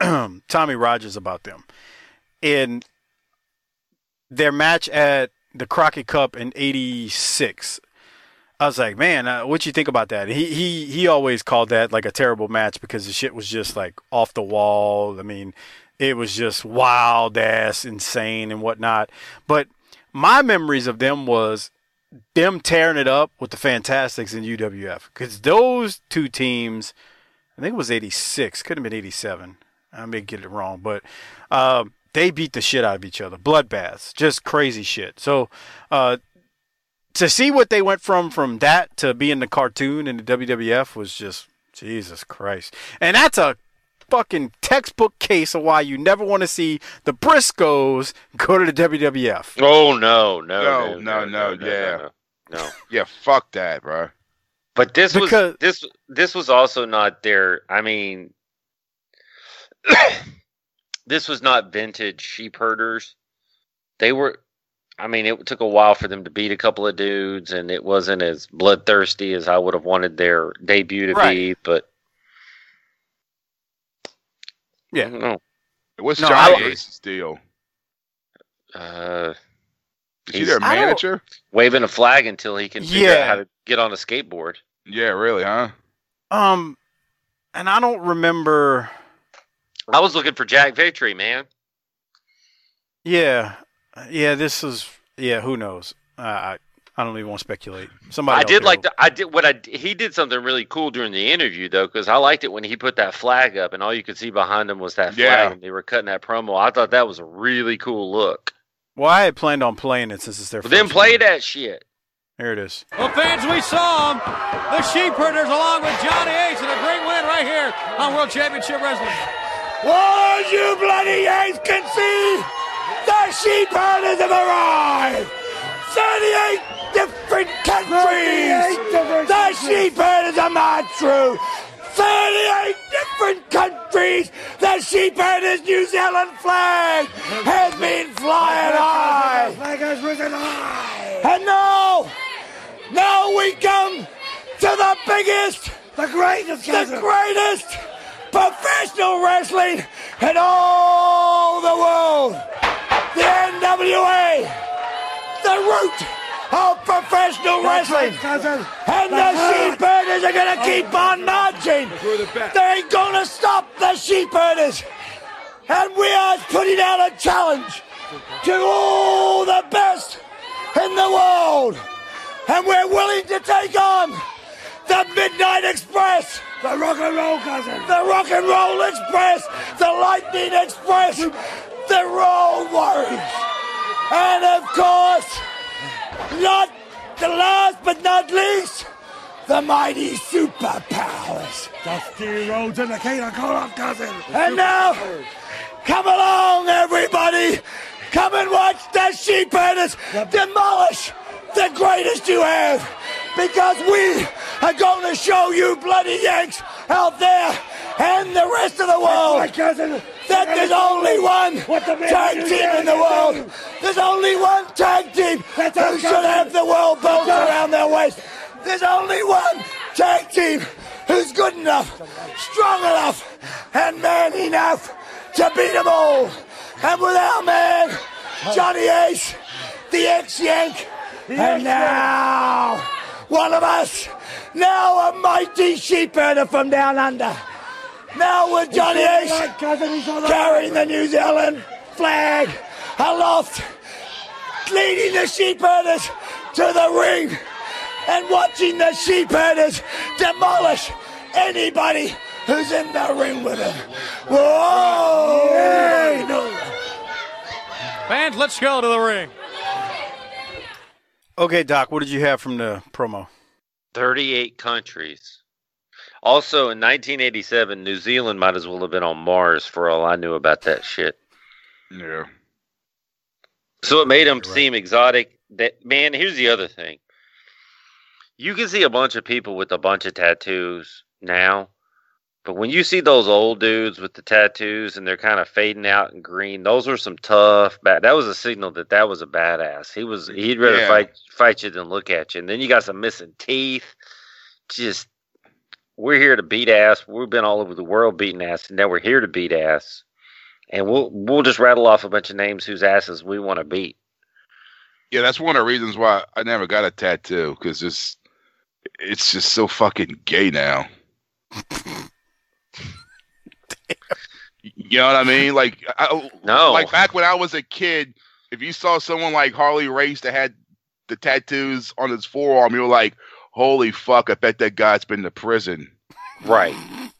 Tommy Rogers about them, and their match at the Crockett Cup in '86. I was like, man, uh, what you think about that? He he he always called that like a terrible match because the shit was just like off the wall. I mean, it was just wild ass, insane and whatnot. But my memories of them was them tearing it up with the Fantastics in UWF because those two teams, I think it was '86, could have been '87. I may get it wrong, but um, they beat the shit out of each other, bloodbaths, just crazy shit. So uh, to see what they went from from that to being the cartoon in the WWF was just Jesus Christ, and that's a fucking textbook case of why you never want to see the Briscoes go to the WWF. Oh no, no, No, no, no, no, yeah. no, no. Yeah, fuck that, bro. But this Because- was this this was also not their. I mean, this was not vintage sheep herders. They were. I mean, it took a while for them to beat a couple of dudes, and it wasn't as bloodthirsty as I would have wanted their debut to be. But Yeah. I. What's No, Johnny I- Ace's deal? Uh, Is he He's- their manager? waving a flag until he can figure Yeah. out how to get on a skateboard. Yeah, really, huh? Um, and I don't remember. I was looking for Jack Victory, man. Yeah, yeah. This is yeah. Who knows? Uh, I I don't even want to speculate. Somebody. I did like will- the I did what I he did something really cool during the interview though because I liked it when he put that flag up and all you could see behind him was that flag Yeah. and they were cutting that promo. I thought that was a really cool look. Well, I had planned on playing it since it's their. But then play one. that shit. Here it is. Well, fans, we saw them. The Sheep Herders along with Johnny Ace and a great win right here on World Championship Wrestling. Well, as you bloody Yanks can see, the sheep herders have arrived. 38 different countries. The sheep herders are my true. 38 different countries. The sheep herders New Zealand flag has been flying high. Flag has risen high. And now, now we come to the biggest, the greatest, the greatest professional wrestling in all the world. The NWA, the root of professional wrestling. And the sheep herders are going to keep on marching. They ain't going to stop the sheep herders. And we are putting out a challenge to all the best in the world. And we're willing to take on the Midnight Express. The Rock and Roll Cousin. The Rock and Roll Express. The Lightning Express. The Warriors. And of course, not the last but not least, the mighty superpowers. Dusty Rhodes and the King of Koloff Cousin. And now, come along, everybody. Come and watch the sheep herders demolish the greatest you have. Because we are going to show you bloody Yanks out there and the rest of the world that there's only one tag team in the world. There's only one tag team who should have the world belts around their waist. There's only one tag team who's good enough, strong enough, and man enough to beat them all. And with our man, Johnny Ace, the ex-Yank, and now one of us, now a mighty sheep herder from down under. Now with Johnny Ace carrying the New Zealand flag aloft, leading the sheep herders to the ring, and watching the sheep herders demolish anybody who's in the ring with them. Whoa! Fans, let's go to the ring. Okay, Doc. What did you have from the promo? 38 countries. Also, in 1987, New Zealand might as well have been on Mars for all I knew about that shit. Yeah. So it made them seem exotic. That man, here's the other thing. You can see a bunch of people with a bunch of tattoos now, but when you see those old dudes with the tattoos and they're kind of fading out in green, those were some tough. Bad. That was a signal that that was a badass. He was. He'd rather Yeah. fight fight you than look at you. And then you got some missing teeth. Just we're here to beat ass. We've been all over the world beating ass, and now we're here to beat ass. And we'll we'll just rattle off a bunch of names whose asses we want to beat. Yeah, that's one of the reasons why I never got a tattoo because it's it's just so fucking gay now. you know what I mean? Like, I, No. like back when I was a kid, if you saw someone like Harley Race that had the tattoos on his forearm, you were like, "Holy fuck! I bet that guy's been to prison." Right.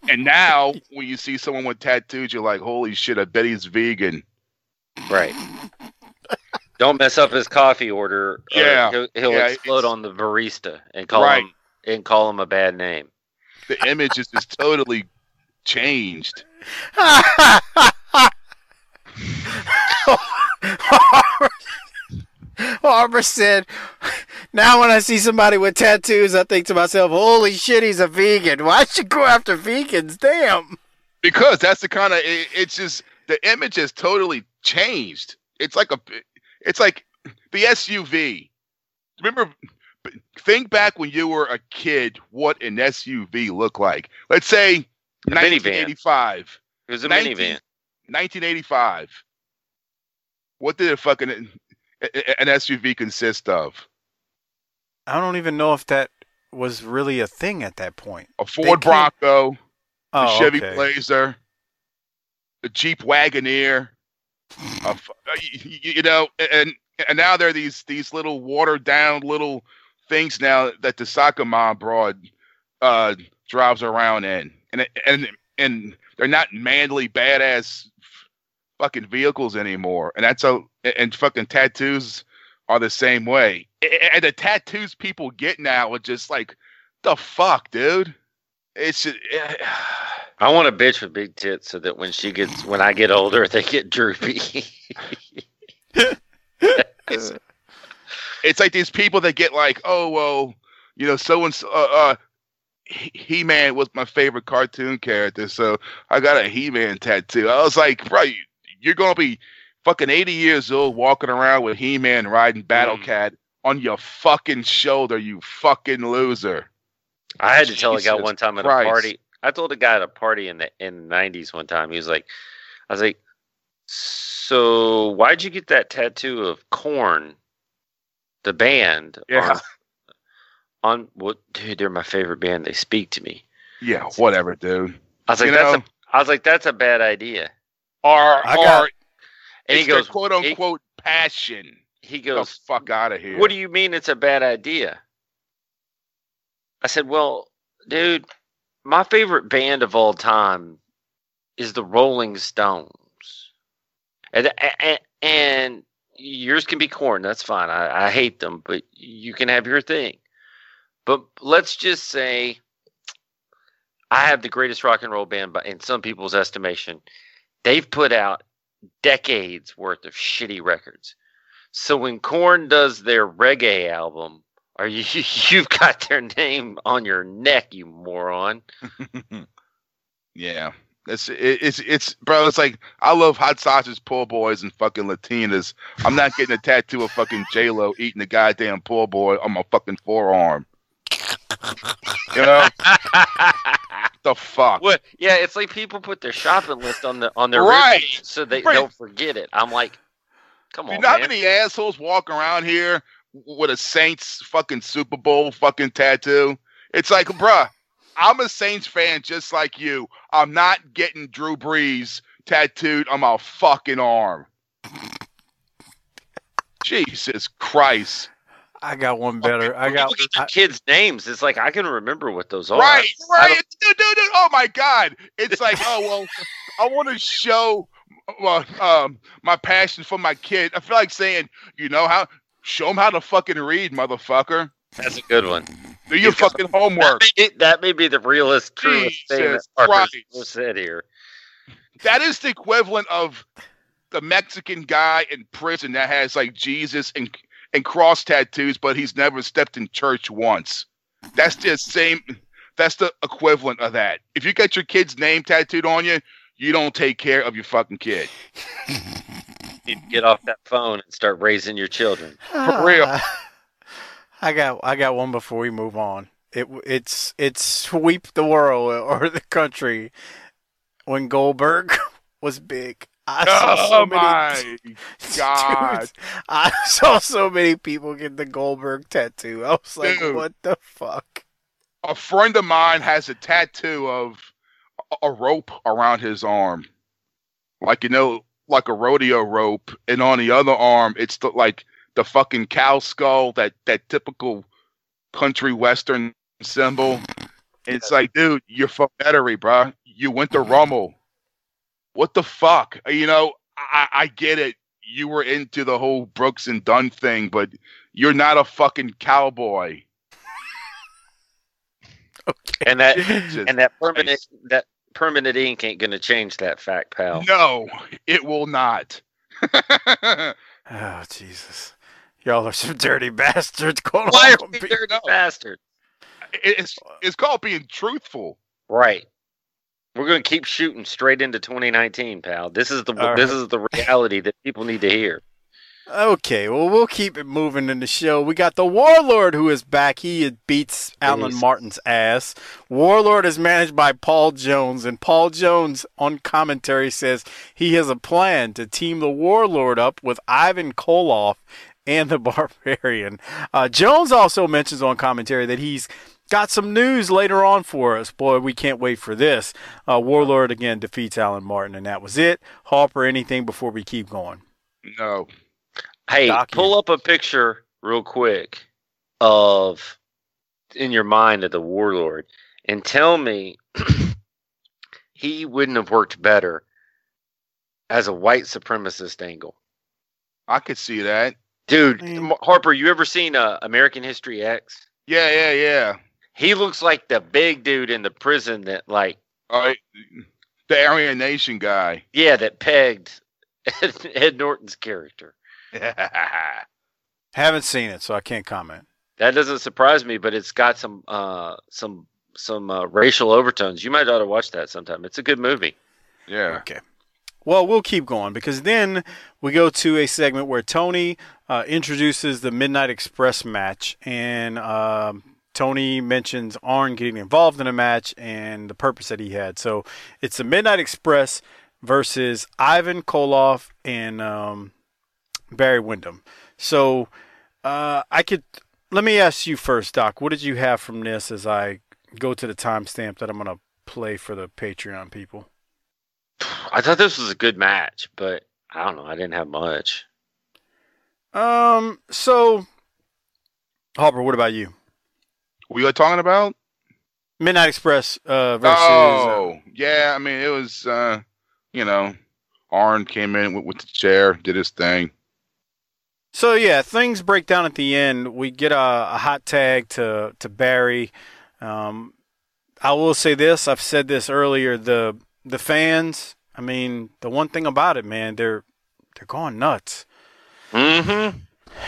And now, when you see someone with tattoos, you're like, "Holy shit! I bet he's vegan." Right. Don't mess up his coffee order. Uh, yeah, he'll, he'll yeah, explode on the barista and call Right. him and call him a bad name. The image is just totally changed. Harper said, "Now when I see somebody with tattoos, I think to myself, holy shit, he's a vegan. Why should you go after vegans? Damn." because that's the kind of it, it's just the image has totally changed it's like a it's like the suv remember think back when you were a kid what an suv looked like let's say A minivan. 1985 It was a 19 minivan. 1985 what did a fucking an suv consist of I don't even know if that was really a thing at that point. a ford can't- bronco a Oh, chevy okay. blazer a jeep wagoneer a f- uh, y- y- you know, and and now there are these these little watered down little things now that the soccer mom broad uh, drives around in, and and and they're not manly badass fucking vehicles anymore, and that's a and fucking tattoos are the same way, and the tattoos people get now are just like the fuck, dude. It's just, I want a bitch with big tits so that when she gets when I get older they get droopy. it's, it's like these people that get like, oh well, you know, so and so. Uh, uh, He Man was my favorite cartoon character, so I got a He Man tattoo. I was like, bro, you- you're gonna be fucking 80 years old walking around with He Man riding Battle Mm. Cat on your fucking shoulder, you fucking loser. I had to tell a guy one time at Christ. a party. I told a guy at a party in the in the nineties one time. He was like, I was like, so why'd you get that tattoo of Korn, the band? Yeah. On, on what, dude? They're my favorite band. They speak to me. Yeah, whatever, dude. I was like, You that's know- a. I was like, that's a bad idea. Or, I got- or And he goes, quote he- unquote passion. he Get the goes, fuck out of here. What do you mean it's a bad idea? I said, Well, dude, my favorite band of all time is the Rolling Stones. And and, and yours can be Korn, that's fine. I, I hate them, but you can have your thing. But let's just say I have the greatest rock and roll band by, in some people's estimation. They've put out decades worth of shitty records. So when Korn does their reggae album, are you you've got their name on your neck, you moron? Yeah. It's it, it's it's bro. It's like I love hot sausage, poor boys, and fucking Latinas. I'm not getting a tattoo of fucking J Lo eating a goddamn poor boy on my fucking forearm. You know the fuck? What? Yeah, it's like people put their shopping list on the on their Right. so they Right. don't forget it. I'm like, come on. You on, know how many assholes walk around here with a Saints fucking Super Bowl fucking tattoo? It's like, bruh, I'm a Saints fan just like you. I'm not getting Drew Brees tattooed on my fucking arm. Jesus Christ. I got one better. I got. People I, kids' names. It's like I can remember what those are. Right, right. don't- Dude, dude, dude. Oh my God. It's like, oh well, I want to show well, um, my passion for my kid. I feel like saying, you know how show them how to fucking read, motherfucker. That's a good one. Do your He's fucking homework. That may, that may be the realest, truest thing that Jesus Harper's Christ. ever said here. That is the equivalent of the Mexican guy in prison that has like Jesus and and cross tattoos, but he's never stepped in church once. That's the same. That's the equivalent of that. If you get your kid's name tattooed on you, you don't take care of your fucking kid. You need to get off that phone and start raising your children. Ah. For real. I got. I got one before we move on. It it's it's sweep the world or the country when Goldberg was big. I saw oh so oh many, my god! Dude, I saw so many people get the Goldberg tattoo. I was like, Dude. what the fuck? A friend of mine has a tattoo of a- rope around his arm, like you know, like a rodeo rope, and on the other arm, it's the, like the fucking cow skull, that that typical country western symbol. It's like, dude, you're Metairie, bruh. You went to Rummel. What the fuck? You know, I, I get it. You were into the whole Brooks and Dunn thing, but you're not a fucking cowboy. And that Jesus and that permanent Christ. that permanent ink ain't gonna change that fact, pal. No, it will not. Oh Jesus, y'all are some dirty bastards. Going Why on are we dirty no. bastards? it's it's called being truthful. Right. We're gonna keep shooting straight into 2019, pal. This is the All this right. is the reality that people need to hear. Okay, well we'll keep it moving in the show. We got the Warlord who is back. He beats Alan. Martin's ass. Warlord is managed by Paul Jones, and Paul Jones on commentary says he has a plan to team the Warlord up with Ivan Koloff and the Barbarian. Uh, Jones also mentions on commentary that he's got some news later on for us. Boy, we can't wait for this. Uh, Warlord again defeats Alan Martin, and that was it. Harper, anything before we keep going? No, Hey, Document. pull up a picture real quick of in your mind of the warlord and tell me he wouldn't have worked better as a white supremacist angle. I could see that. Dude, Man. M- Harper, you ever seen uh, American History X? Yeah, yeah, yeah. He looks like the big dude in the prison that like All right, the Aryan Nation guy. yeah, that pegged Ed, Ed Norton's character. Haven't seen it, so I can't comment. That doesn't surprise me, but it's got some uh some some uh, racial overtones. You might ought to watch that sometime. It's a good movie. yeah. Okay. Well, we'll keep going because then we go to a segment where Tony uh, introduces the Midnight Express match, and um, Tony mentions Arn getting involved in a match and the purpose that he had. So it's the Midnight Express versus Ivan Koloff and um, Barry Windham. So uh, I could let me ask you first, Doc. What did you have from this as I go to the timestamp that I'm going to play for the Patreon people? I thought this was a good match, but I don't know. I didn't have much. Um. So, Harper, what about you? We are talking about? Midnight Express uh, versus. oh, yeah. I mean, it was, uh, you know, Arn came in with, with the chair, did his thing. so yeah, things break down at the end. We get a, a hot tag to to Barry. Um, I will say this. I've said this earlier. The the fans. I mean, the one thing about it, man, they're they're going nuts. Mm-hmm.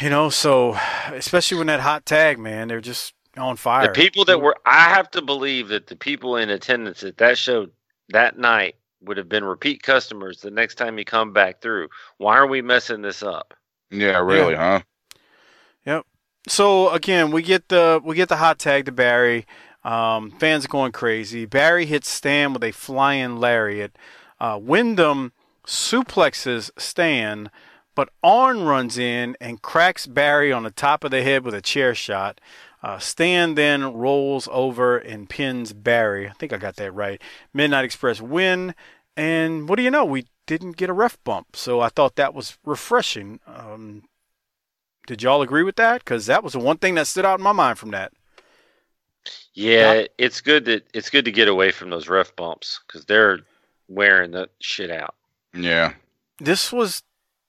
You know, so especially when that hot tag, man, they're just on fire. The people that were, I have to believe that the people in attendance at that show that night would have been repeat customers the next time you come back through. Why are we messing this up? Yeah, really, huh? Yep. So again, we get the we get the hot tag to Barry. Um, fans are going crazy. Barry hits Stan with a flying lariat. Uh, Windham suplexes Stan, but Arn runs in and cracks Barry on the top of the head with a chair shot. Uh, Stan then rolls over and pins Barry. I think I got that right. Midnight Express win, and what do you know? We didn't get a ref bump, so I thought that was refreshing. Um, did y'all agree with that? Because that was the one thing that stood out in my mind from that. Yeah, it's good that it's good to get away from those ref bumps because they're wearing that shit out. Yeah. This was,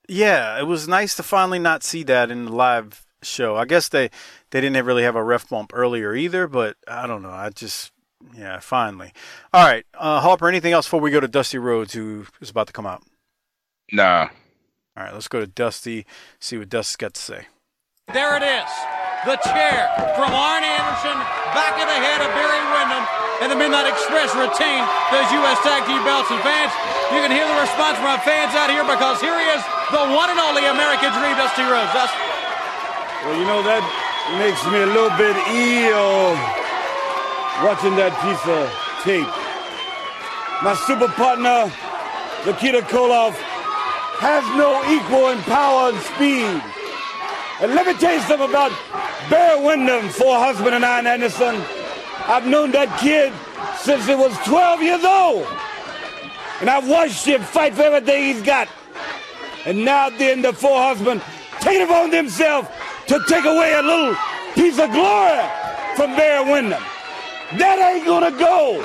yeah, it was nice to finally not see that in the live show. I guess they they didn't really have a ref bump earlier either, but I don't know. I just, yeah, finally. All right, uh, Harper. Anything else before we go to Dusty Rhodes, who is about to come out? Nah. All right, let's go to Dusty. See what Dusty's got to say. There it is. The chair from Arn Anderson, back of the head of Barry Windham, and the Midnight Express retain those U.S. Tag Team belts. And fans, you can hear the response from our fans out here because here he is, the one and only American Dream, Dusty Rhodes. Dusty. Well, you know, that makes me a little bit ill watching that piece of tape. My super partner, Nikita Koloff, has no equal in power and speed. And let me tell you something about Bear Windham, for husband and Arn Anderson. I've known that kid since he was 12 years old. And I've watched him fight for everything he's got. And now then the Four Horsemen take it upon themselves to take away a little piece of glory from Barry Windham. That ain't gonna go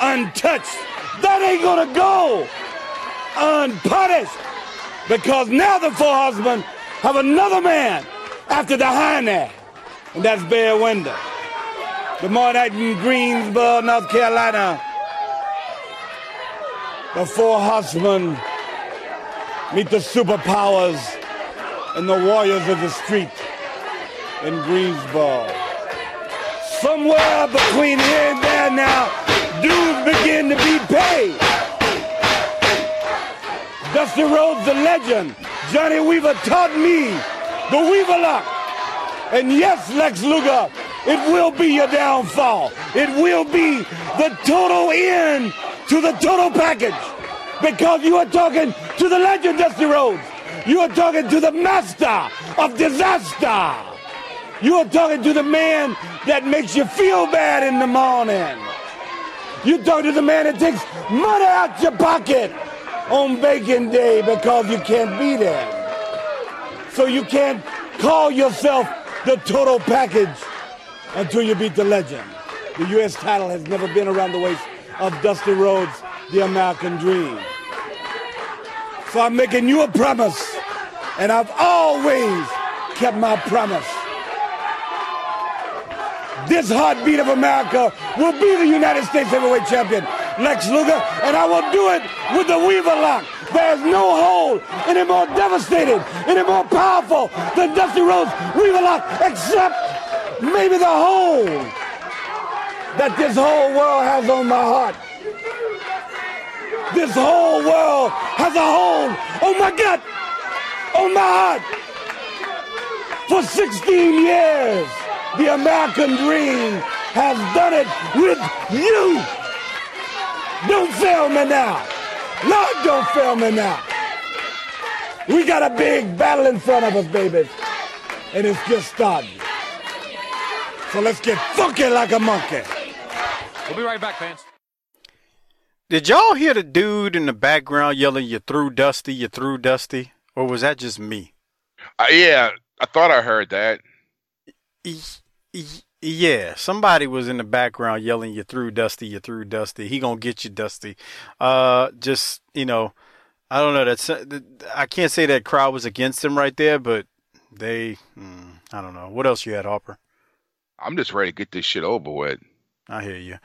untouched. That ain't gonna go unpunished. Because now the Four Horsemen have another man after the hind end, and that's Barry Windham. The morning night in Greensboro, North Carolina. The four horsemen meet the superpowers and the warriors of the street in Greensboro. Somewhere between here and there now, dudes begin to be paid. Dusty Rhodes, the legend. Johnny Weaver taught me the Weaver lock. And yes, Lex Luger, it will be your downfall. It will be the total end to the total package. Because you are talking to the legend, Dusty Rhodes. You are talking to the master of disaster. You are talking to the man that makes you feel bad in the morning. You talk to the man that takes money out your pocket on bacon day because you can't be there. So you can't call yourself the total package until you beat the legend. The U.S. title has never been around the waist of Dusty Rhodes, the American Dream. So I'm making you a promise, and I've always kept my promise. This heartbeat of America will be the United States heavyweight champion, Lex Luger, and I will do it with the Weaver lock. There's no hole any more devastating, any more powerful than Dusty Rhodes Weaver lock, except maybe the hole that this whole world has on my heart. This whole world has a hold on my gut, on my heart. For 16 years, the American dream has done it with you. Don't fail me now. Lord, don't fail me now. We got a big battle in front of us, babies. And it's just starting. So let's get funky like a monkey. We'll be right back, fans. Did y'all hear the dude in the background yelling, "You through Dusty? You through Dusty?" Or was that just me? Uh, yeah, I thought I heard that. Yeah, somebody was in the background yelling, "You through Dusty? You through Dusty? He gonna get you, Dusty." Uh, just you know, I don't know. That's I can't say that crowd was against him right there, but they, mm, I don't know. What else you had, Harper? I'm just ready to get this shit over with. I hear you,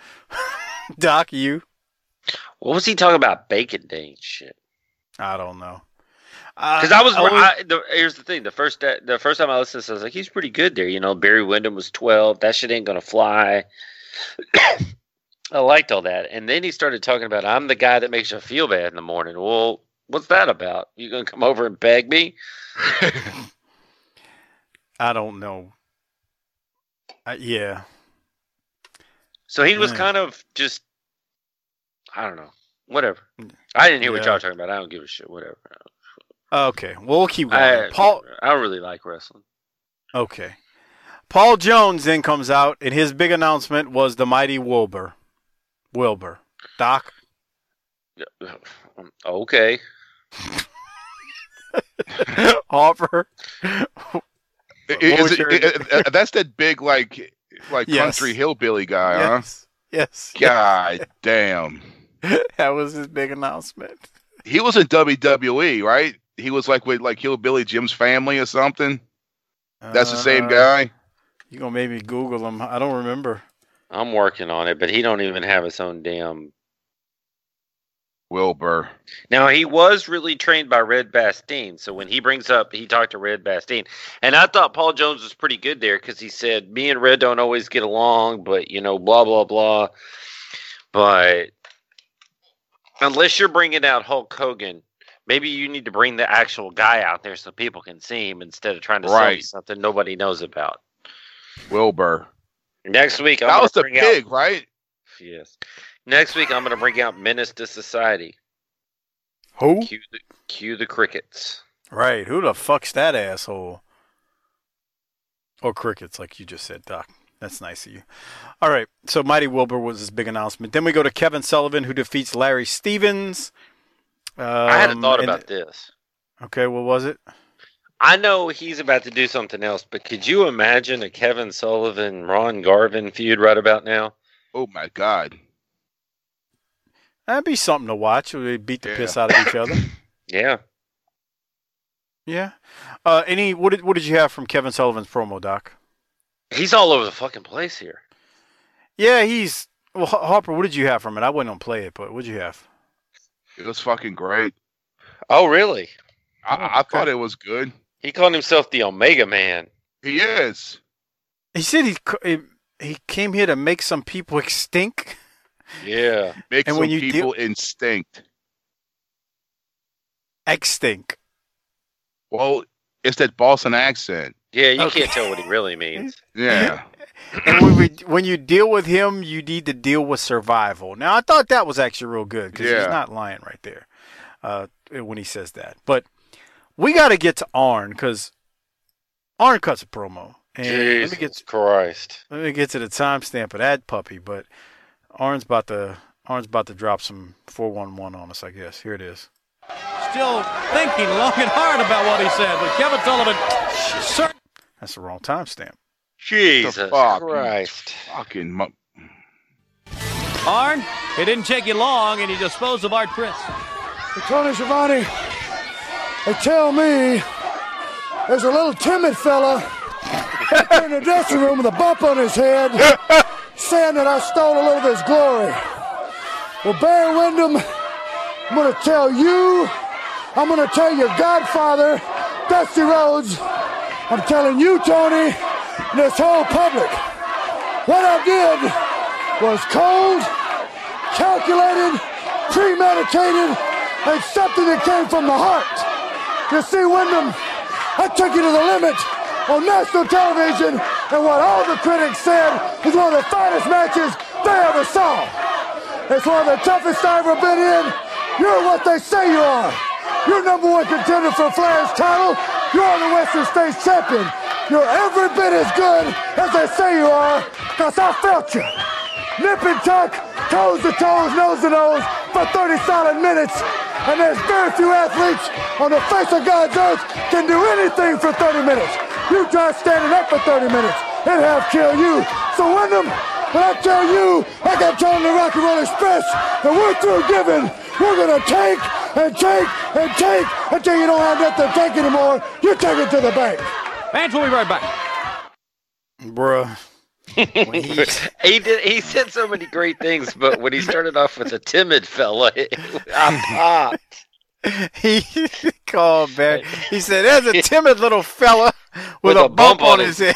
Doc. You? What was he talking about? Bacon Day shit. I don't know. Because I was, I, the, here's the thing: the first the first time I listened, to this, I was like, he's pretty good there. You know, Barry Windham was twelve. That shit ain't gonna fly. I liked all that, and then he started talking about I'm the guy that makes you feel bad in the morning. Well, what's that about? You gonna come over and beg me? I don't know. Uh, yeah. So he was Mm. kind of just, I don't know, whatever. I didn't hear what y'all talking about. I don't give a shit. Whatever. Okay. Well, we'll keep going. I, Paul. I don't really like wrestling. Okay. Paul Jones then comes out, and his big announcement was the mighty Wilbur. Wilbur. Doc. Um, okay. Offer. I- What is it- your- i- i- that's that big like like Yes. country hillbilly guy, Yes. Yes. huh? God damn. that was his big announcement. He was in WWE, right? He was like with like Hillbilly Jim's family or something. That's the same Uh, guy. You gonna maybe Google him? I don't remember. I'm working on it, but he don't even have his own damn. Wilbur. Now he was really trained by Red Bastien, so when he brings up, he talked to Red Bastien, and I thought Paul Jones was pretty good there because he said, "Me and Red don't always get along, but you know, blah blah blah." But unless you're bringing out Hulk Hogan, maybe you need to bring the actual guy out there so people can see him instead of trying to sell you something nobody knows about. Wilbur. Next week, I'm That gonna was the bring pig, out right? yes. Next week, I'm going to bring out Menace to Society. Who? Cue the, cue the crickets. Right. Who the fuck's that asshole? Or crickets, like you just said, Doc. That's nice of you. All right. So Mighty Wilbur was his big announcement. Then we go to Kevin Sullivan, who defeats Larry Stevens. Um, I had a thought and- about this. Okay, what was it? I know he's about to do something else, but could you imagine a Kevin Sullivan Ron Garvin feud right about now? Oh my god. That'd be something to watch. They beat the Yeah. piss out of each other. Yeah. Yeah. Uh, any? What did What did you have from Kevin Sullivan's promo, Doc? He's all over the fucking place here. Yeah, he's. Well, Harper, what did you have from it? I wasn't gonna play it, but what did you have? It was fucking great. Oh, really? I, Oh, I okay. thought it was good. He called himself the Omega Man. He is. He said he c- he- he came here to make some people extinct. Yeah. make And some when you people instinct. Extinct. Well, it's that Boston accent. Yeah, you Okay. can't tell what he really means. Yeah. And when, we, when you deal with him, you need to deal with survival. Now, I thought that was actually real good because he's not lying right there uh, when he says that. But we got to get to Arn because Arn cuts a promo. And let me Jesus get Christ. let me get to the timestamp of that puppy. But Arn's about to Arn's about to drop some four one one on us. I guess here it is. Still thinking long and hard about what he said, but Kevin Sullivan cer- That's the wrong timestamp. Jesus fuck? Christ. Fucking. Mu- Arn, it didn't take you long, and you disposed of Art Prince. Tony Schiavone, they tell me there's a little timid fella in the dressing room with a bump on his head saying that I stole a little of his glory. Well, Barry Windham, I'm going to tell you, I'm going to tell your godfather, Dusty Rhodes, I'm telling you, Tony, this whole public, what I did was cold, calculated, premeditated, and something that came from the heart. You see, Windham, I took you to the limit on national television, and what all the critics said was one of the finest matches they ever saw. It's one of the toughest I've ever been in. You're what they say you are. You're number one contender for Flair's title. You're the Western States champion. You're every bit as good as they say you are, because I felt you. Nip and tuck, toes to toes, nose to nose for 30 solid minutes. And there's very few athletes on the face of God's earth can do anything for 30 minutes. You try standing up for 30 minutes, it'd have killed you. So Windham, when I tell you, like I told the Rock and Roll Express, that we're through giving, we're gonna take and take and take until you don't have nothing to take anymore. You take it to the bank. Fans, we'll be right back. Bruh. He- he did. He said so many great things, but when he started off with a timid fella, I popped. he called back. He said, "There's a timid little fella with, a, bump, on his head."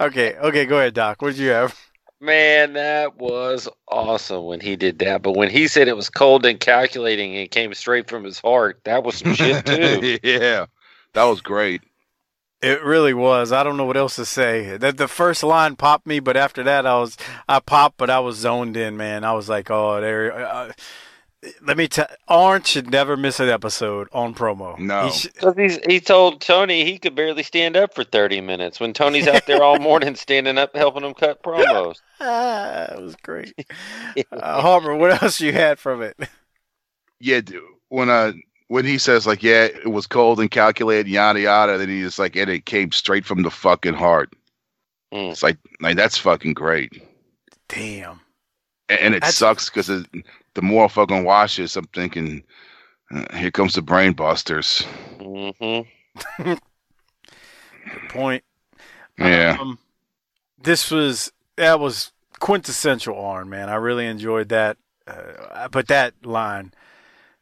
okay, okay, go ahead, Doc. What did you have? Man, that was awesome when he did that. But when he said it was cold and calculating and it came straight from his heart, that was some shit too. yeah. That was great. It really was. I don't know what else to say. That the first line popped me, but after that, I was I popped, but I was zoned in, man. I was like, oh, there. Uh, let me tell. Orange should never miss an episode on promo. No. He sh- Because he's he told Tony he could barely stand up for thirty minutes when Tony's out there all morning standing up helping him cut promos. ah, it was great. Uh, Harper, what else you had from it? Yeah, dude, when uh when he says like, yeah, it was cold and calculated, yada yada, then he's like, and it came straight from the fucking heart. Mm. It's like, like that's fucking great, Damn. and, and it That's- sucks because the more I fucking watch this, I'm thinking, uh, here comes the brain busters. hmm Good point. Yeah, Um, this was that was quintessential Arn, man. I really enjoyed that. Uh, but that line,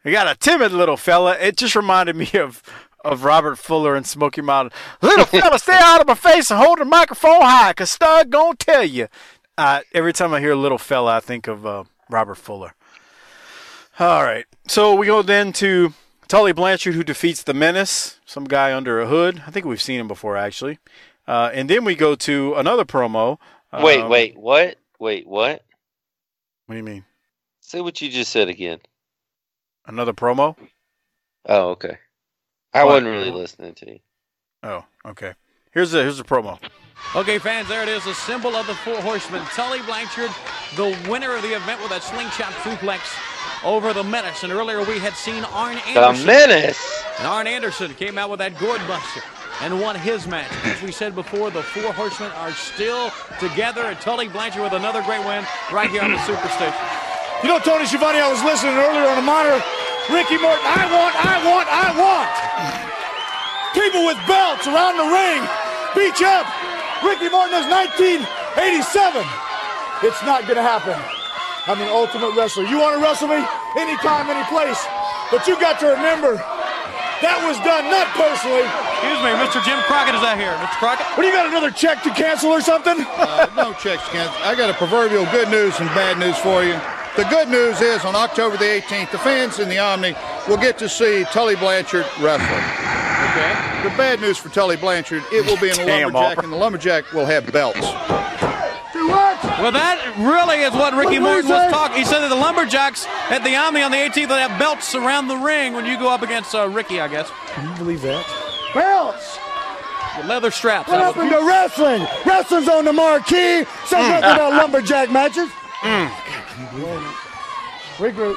you got a timid little fella. It just reminded me of of Robert Fuller and Smoky Mountain. Little fella, stay out of my face and hold the microphone high, cause Stud gonna tell you. Uh, every time I hear little fella, I think of uh, Robert Fuller. All right, so we go then to Tully Blanchard, who defeats the Menace, some guy under a hood. I think we've seen him before, actually. Uh, and then we go to another promo. Wait, Um, wait, what? Wait, what? What do you mean? Say what you just said again. Another promo? Oh, okay. I What? wasn't really listening to you. Oh, okay. Here's a here's a promo. Okay, fans, there it is, a symbol of the Four Horsemen. Tully Blanchard, the winner of the event with a slingshot suplex over the Menace. And earlier we had seen Arn Anderson. The Anderson. menace. And Arn Anderson came out with that gourd buster and won his match. As we said before, the Four Horsemen are still together. And Tully Blanchard with another great win right here on the Superstation. You know, Tony Schiavone, I was listening earlier on the monitor. Ricky Morton, I want, I want, I want. People with belts around the ring. Beach up. Ricky Morton is 1987. It's not going to happen. I'm an ultimate wrestler. You want to wrestle me? Anytime, any place. But you got to remember, that was done not personally. Excuse me, Mr. Jim Crockett is out here. Mr. Crockett? What do you got, another check to cancel or something? Uh, no checks, Ken. I got a proverbial good news and bad news for you. The good news is on October the 18th, the fans in the Omni will get to see Tully Blanchard wrestle. Okay. The bad news for Tully Blanchard, it will be in a Damn, lumberjack, Harper. and the lumberjack will have belts. Do what? Well, that really is what Ricky What did Morton was talking. He said that the Lumberjacks at the Omni on the 18th will have belts around the ring when you go up against uh, Ricky, I guess. Can you believe that? Belts. The leather straps. What happened to wrestling? Wrestling's on the marquee. Says nothing about lumberjack matches. Regroup.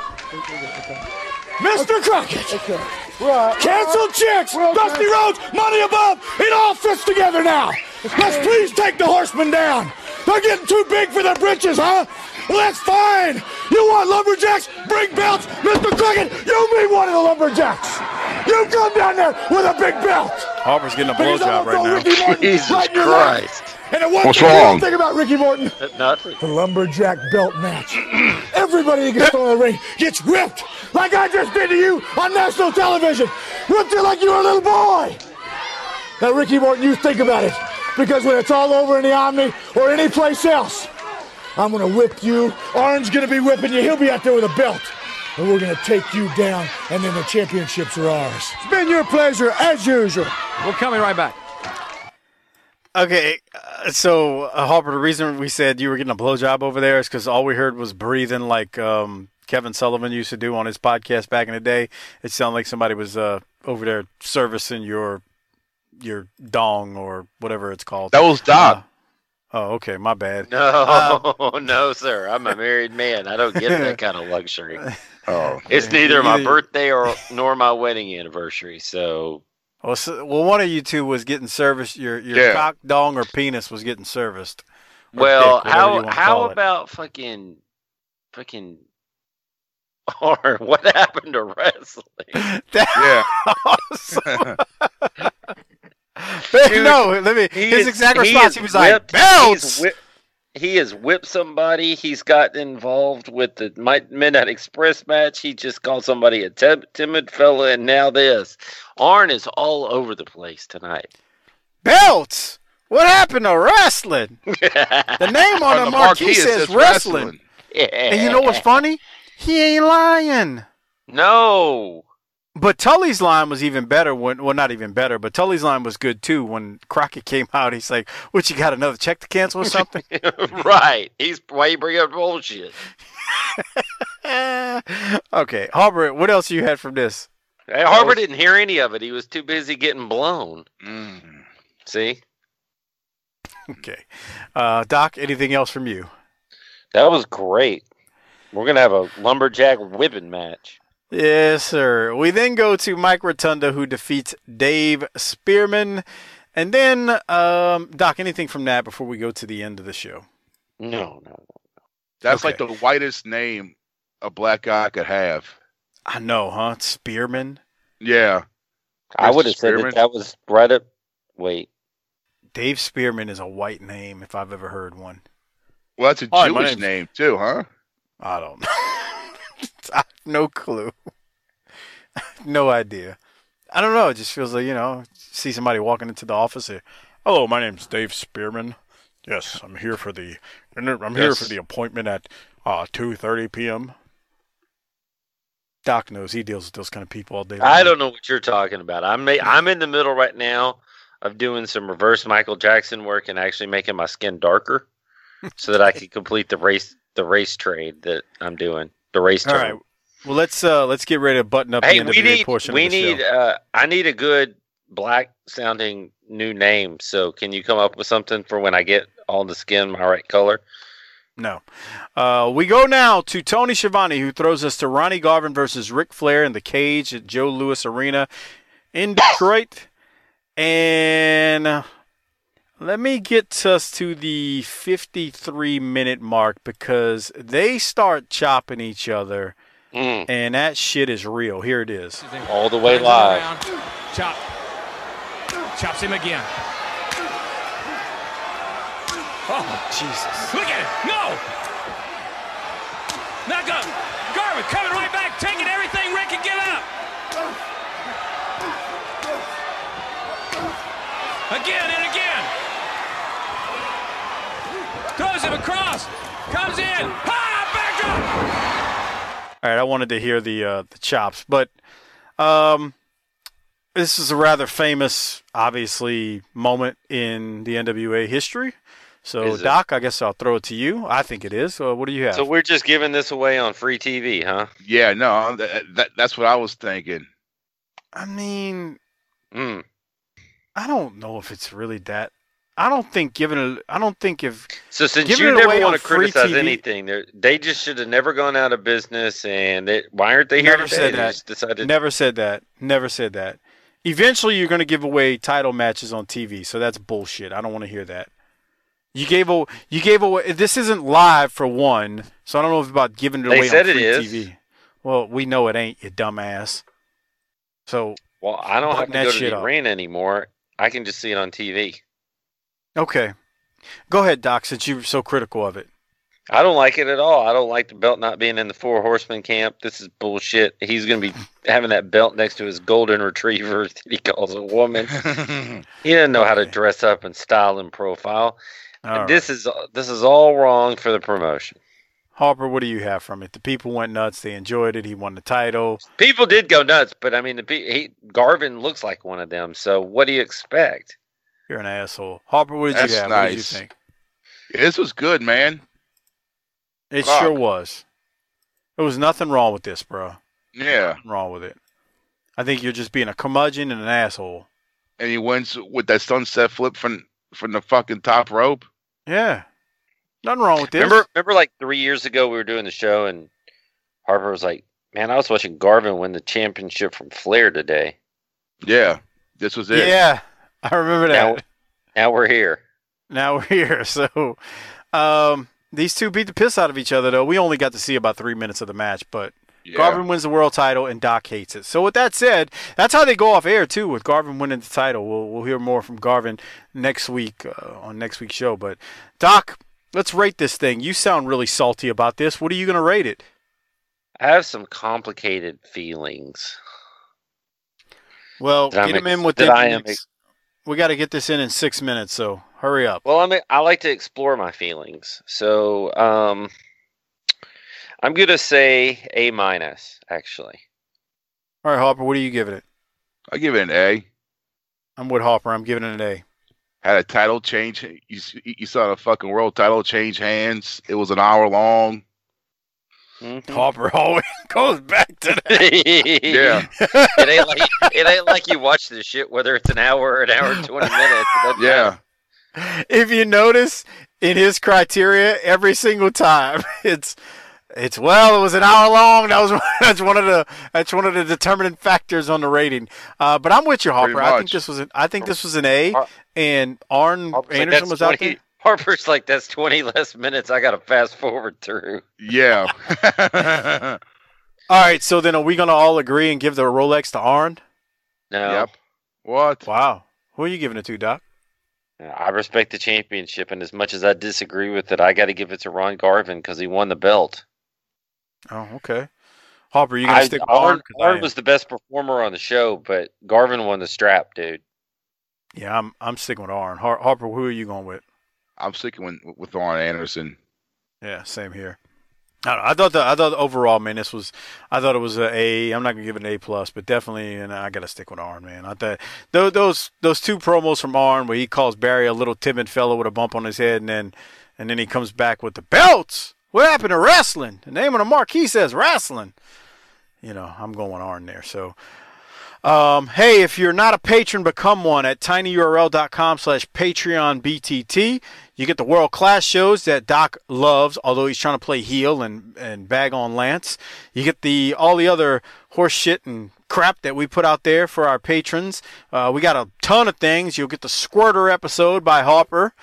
Mr. Crockett. Okay. Right. Cancel chicks. Dusty Rhodes. Money above. It all fits together now. Let's please take the horsemen down. They're getting too big for their britches, huh? Well, that's fine. You want lumberjacks? Bring belts. Mr. Crockett, you be one of the lumberjacks. You come down there with a big belt. Harper's getting a Because I'm blowjob right now. Ricky Morton Jesus right in your lap. Christ. And the one What's thing you wrong? don't think about Ricky Morton, Nothing. the lumberjack belt match. Everybody that gets thrown in the ring gets whipped, like I just did to you on national television. Whipped you like you were a little boy. Now, Ricky Morton, you think about it, because when it's all over in the Omni or any place else, I'm gonna whip you. Arn's gonna be whipping you. He'll be out there with a belt. And we're gonna take you down, and then the championships are ours. It's been your pleasure, as usual. We're coming right back. Okay, uh, so uh, Harper, the reason we said you were getting a blowjob over there is because all we heard was breathing like um, Kevin Sullivan used to do on his podcast back in the day. It sounded like somebody was uh, over there servicing your your dong or whatever it's called. That was Doc. Uh, oh, okay, my bad. No, no, sir. I'm a married man. I don't get that kind of luxury. oh, It's neither my birthday or nor my wedding anniversary. So Well, so, well, one of you two was getting serviced. Your your Yeah. cock, dong, or penis was getting serviced. Well, dick, how how call it. about fucking fucking or what happened to wrestling? yeah. Dude, no, let me. He His is- exact he response. is He was like, whipped- "Belts." He's whip, he has whipped somebody. He's gotten involved with the Mi- Midnight Express match. He just called somebody a tim- timid fella, and now this. Arn is all over the place tonight. Belts. What happened to wrestling? The name on, the, marquee, it says wrestling. Yeah, And you know what's funny? He ain't lying. No. But Tully's line was even better when, well, not even better, but Tully's line was good too. When Crockett came out, he's like, "What you got? Another check to cancel or something?" right. He's why you bring up bullshit. okay, Harper, what else you had from this? Hey, Harper didn't hear any of it. He was too busy getting blown. Mm. See, Okay, uh, Doc, anything else from you? that was great. We're gonna have a lumberjack whipping match. Yes, sir. We then go to Mike Rotunda, who defeats Dave Spearman, and then um, Doc, anything from that before we go to the end of the show? No, no, no. That's Okay. like the whitest name a black guy could have. I know, huh? Spearman. Yeah. I would have said that that was right up. Wait, Dave Spearman is a white name if I've ever heard one. Well, that's a Hi, my Jewish name too, huh? I don't know. I have no clue. no idea. I don't know. It just feels like, you know, see somebody walking into the office here. Hello, my name's Dave Spearman. Yes, I'm here for the I'm here Yes. for the appointment at uh 2:30 p.m. Doc knows he deals with those kind of people all day. I don't know what you're talking about. I'm I'm in the middle right now of doing some reverse Michael Jackson work and actually making my skin darker, so that I can complete the race the race trade that I'm doing. The race All term. right. Well, let's uh let's get ready to button up Hey, the we need portion we need uh I need a good black sounding new name. So can you come up with something for when I get all the skin my right color? No. Uh, we go now to Tony Schiavone, who throws us to Ronnie Garvin versus Ric Flair in the cage at Joe Louis Arena in Detroit. And let me get us to the 53 minute mark because they start chopping each other, Mm, and that shit is real. Here it is. all the way Turns live. around. Chop. Chops him again. Oh, Jesus. look at it. No. Now go. Garvin coming right back, taking everything Rick can give up. Again and again. Throws him across. Comes in. Ha! Backdrop. All right, I wanted to hear the uh, the chops, but um, this is a rather famous, obviously, moment in the NWA history. So, Is it? Doc, I guess I'll throw it to you. I think it is. Uh, what do you have? So we're just giving this away on free TV, huh? Yeah, no, that, that, that's what I was thinking. I mean, Mm. I don't know if it's really that. I don't think giving it. I don't think if So since you it never want to criticize TV anything, they're- just should have never gone out of business. And they, why aren't they here Never today? said They that. just decided. never said that. Never said that. Eventually, you're going to give away title matches on TV, so that's bullshit. I don't want to hear that. You gave a, you gave away. This isn't live for one, so I don't know if about giving it They away said on free is. TV. Well, we know it ain't, you dumbass. So Well, I don't have to go to the arena anymore. I can just see it on TV. Okay, go ahead, Doc. Since you're so critical of it, I don't like it at all. I don't like the belt not being in the four horsemen camp. This is bullshit. He's going to be having that belt next to his golden retriever that he calls a woman. He doesn't know how to dress up and style and profile. All this is this is all wrong for the promotion. Harper, what do you have from it? The people went nuts. They enjoyed it. He won the title. People did go nuts, but I mean, the he, Garvin looks like one of them. So what do you expect? You're an asshole. Harper, what did That's you have? What did you nice. think? This was good, man. It Fuck. sure was. There was nothing wrong with this, bro. Yeah, Nothing wrong with it. I think you're just being a curmudgeon and an asshole. and he wins with that sunset flip from from the fucking top rope. Yeah. Nothing wrong with this. Remember, remember, like three years ago, we were doing the show, and Harper was like, "Man, I was watching Garvin win the championship from Flair today. Yeah, this was it. Yeah. I remember that. now we're here." Now we're here. So um, these two beat the piss out of each other, though. We only got to see about three minutes of the match, but Yeah. Garvin wins the world title and Doc hates it. So with that said, that's how they go off air too. With Garvin winning the title, we'll we'll hear more from Garvin next week uh, on next week's show. But Doc, let's rate this thing. You sound really salty about this. What are you going to rate it? I have some complicated feelings. Well, That get I'm him in with that I the am we got to get this in in six minutes, so hurry up. Well, I mean, I like to explore my feelings, so um, I'm gonna say A minus. Actually, All right, Harper, what are you giving it? I give it an A. I'm with Harper. I'm giving it an A. Had a title change. You you saw the fucking world title change hands. It was an hour long. Mhm. Harper always goes back to that. Yeah, it ain't like it ain't like you watch this shit whether it's an hour or an hour and twenty minutes. Yeah. matter. if you notice in his criteria every single time it's it's well it was an hour long that was that's one of the that's one of the determining factors on the rating uh, but i'm with you Hopper. I think this was an i think this was an a and arn anderson was out 20 there Harper's like that's twenty less minutes. I got to fast forward through. Yeah. all right so then are we gonna all agree and give the rolex to arn No, Yep. what? wow who are you giving it to doc I respect the championship, and as much as I disagree with it, I got to give it to Ron Garvin because he won the belt. oh okay harper you gonna I, stick with Arn, arn 'Cause I Arn was the best performer on the show, but Garvin won the strap, dude. yeah i'm i'm sticking with arn Har- harper who are you going with I'm sticking with with Arn Anderson. Yeah, same here. I, I thought the I thought overall, man, this was I thought it was a A. I'm not gonna give it an A plus, but definitely, and I gotta stick with Arn, man. I thought those those those two promos from Arn where he calls Barry a little timid fellow with a bump on his head, and then and then he comes back with the belts. What happened to wrestling? The name on the marquee says wrestling. you know, I'm going Arn there. So, um, hey, if you're not a patron, become one at tinyurl.com slash Patreon BTT. You get the world class shows that Doc loves, although he's trying to play heel and, and bag on Lance. You get the all the other horse shit and crap that we put out there for our patrons. Uh, we got a ton of things. You'll get the Squirter episode by Hopper.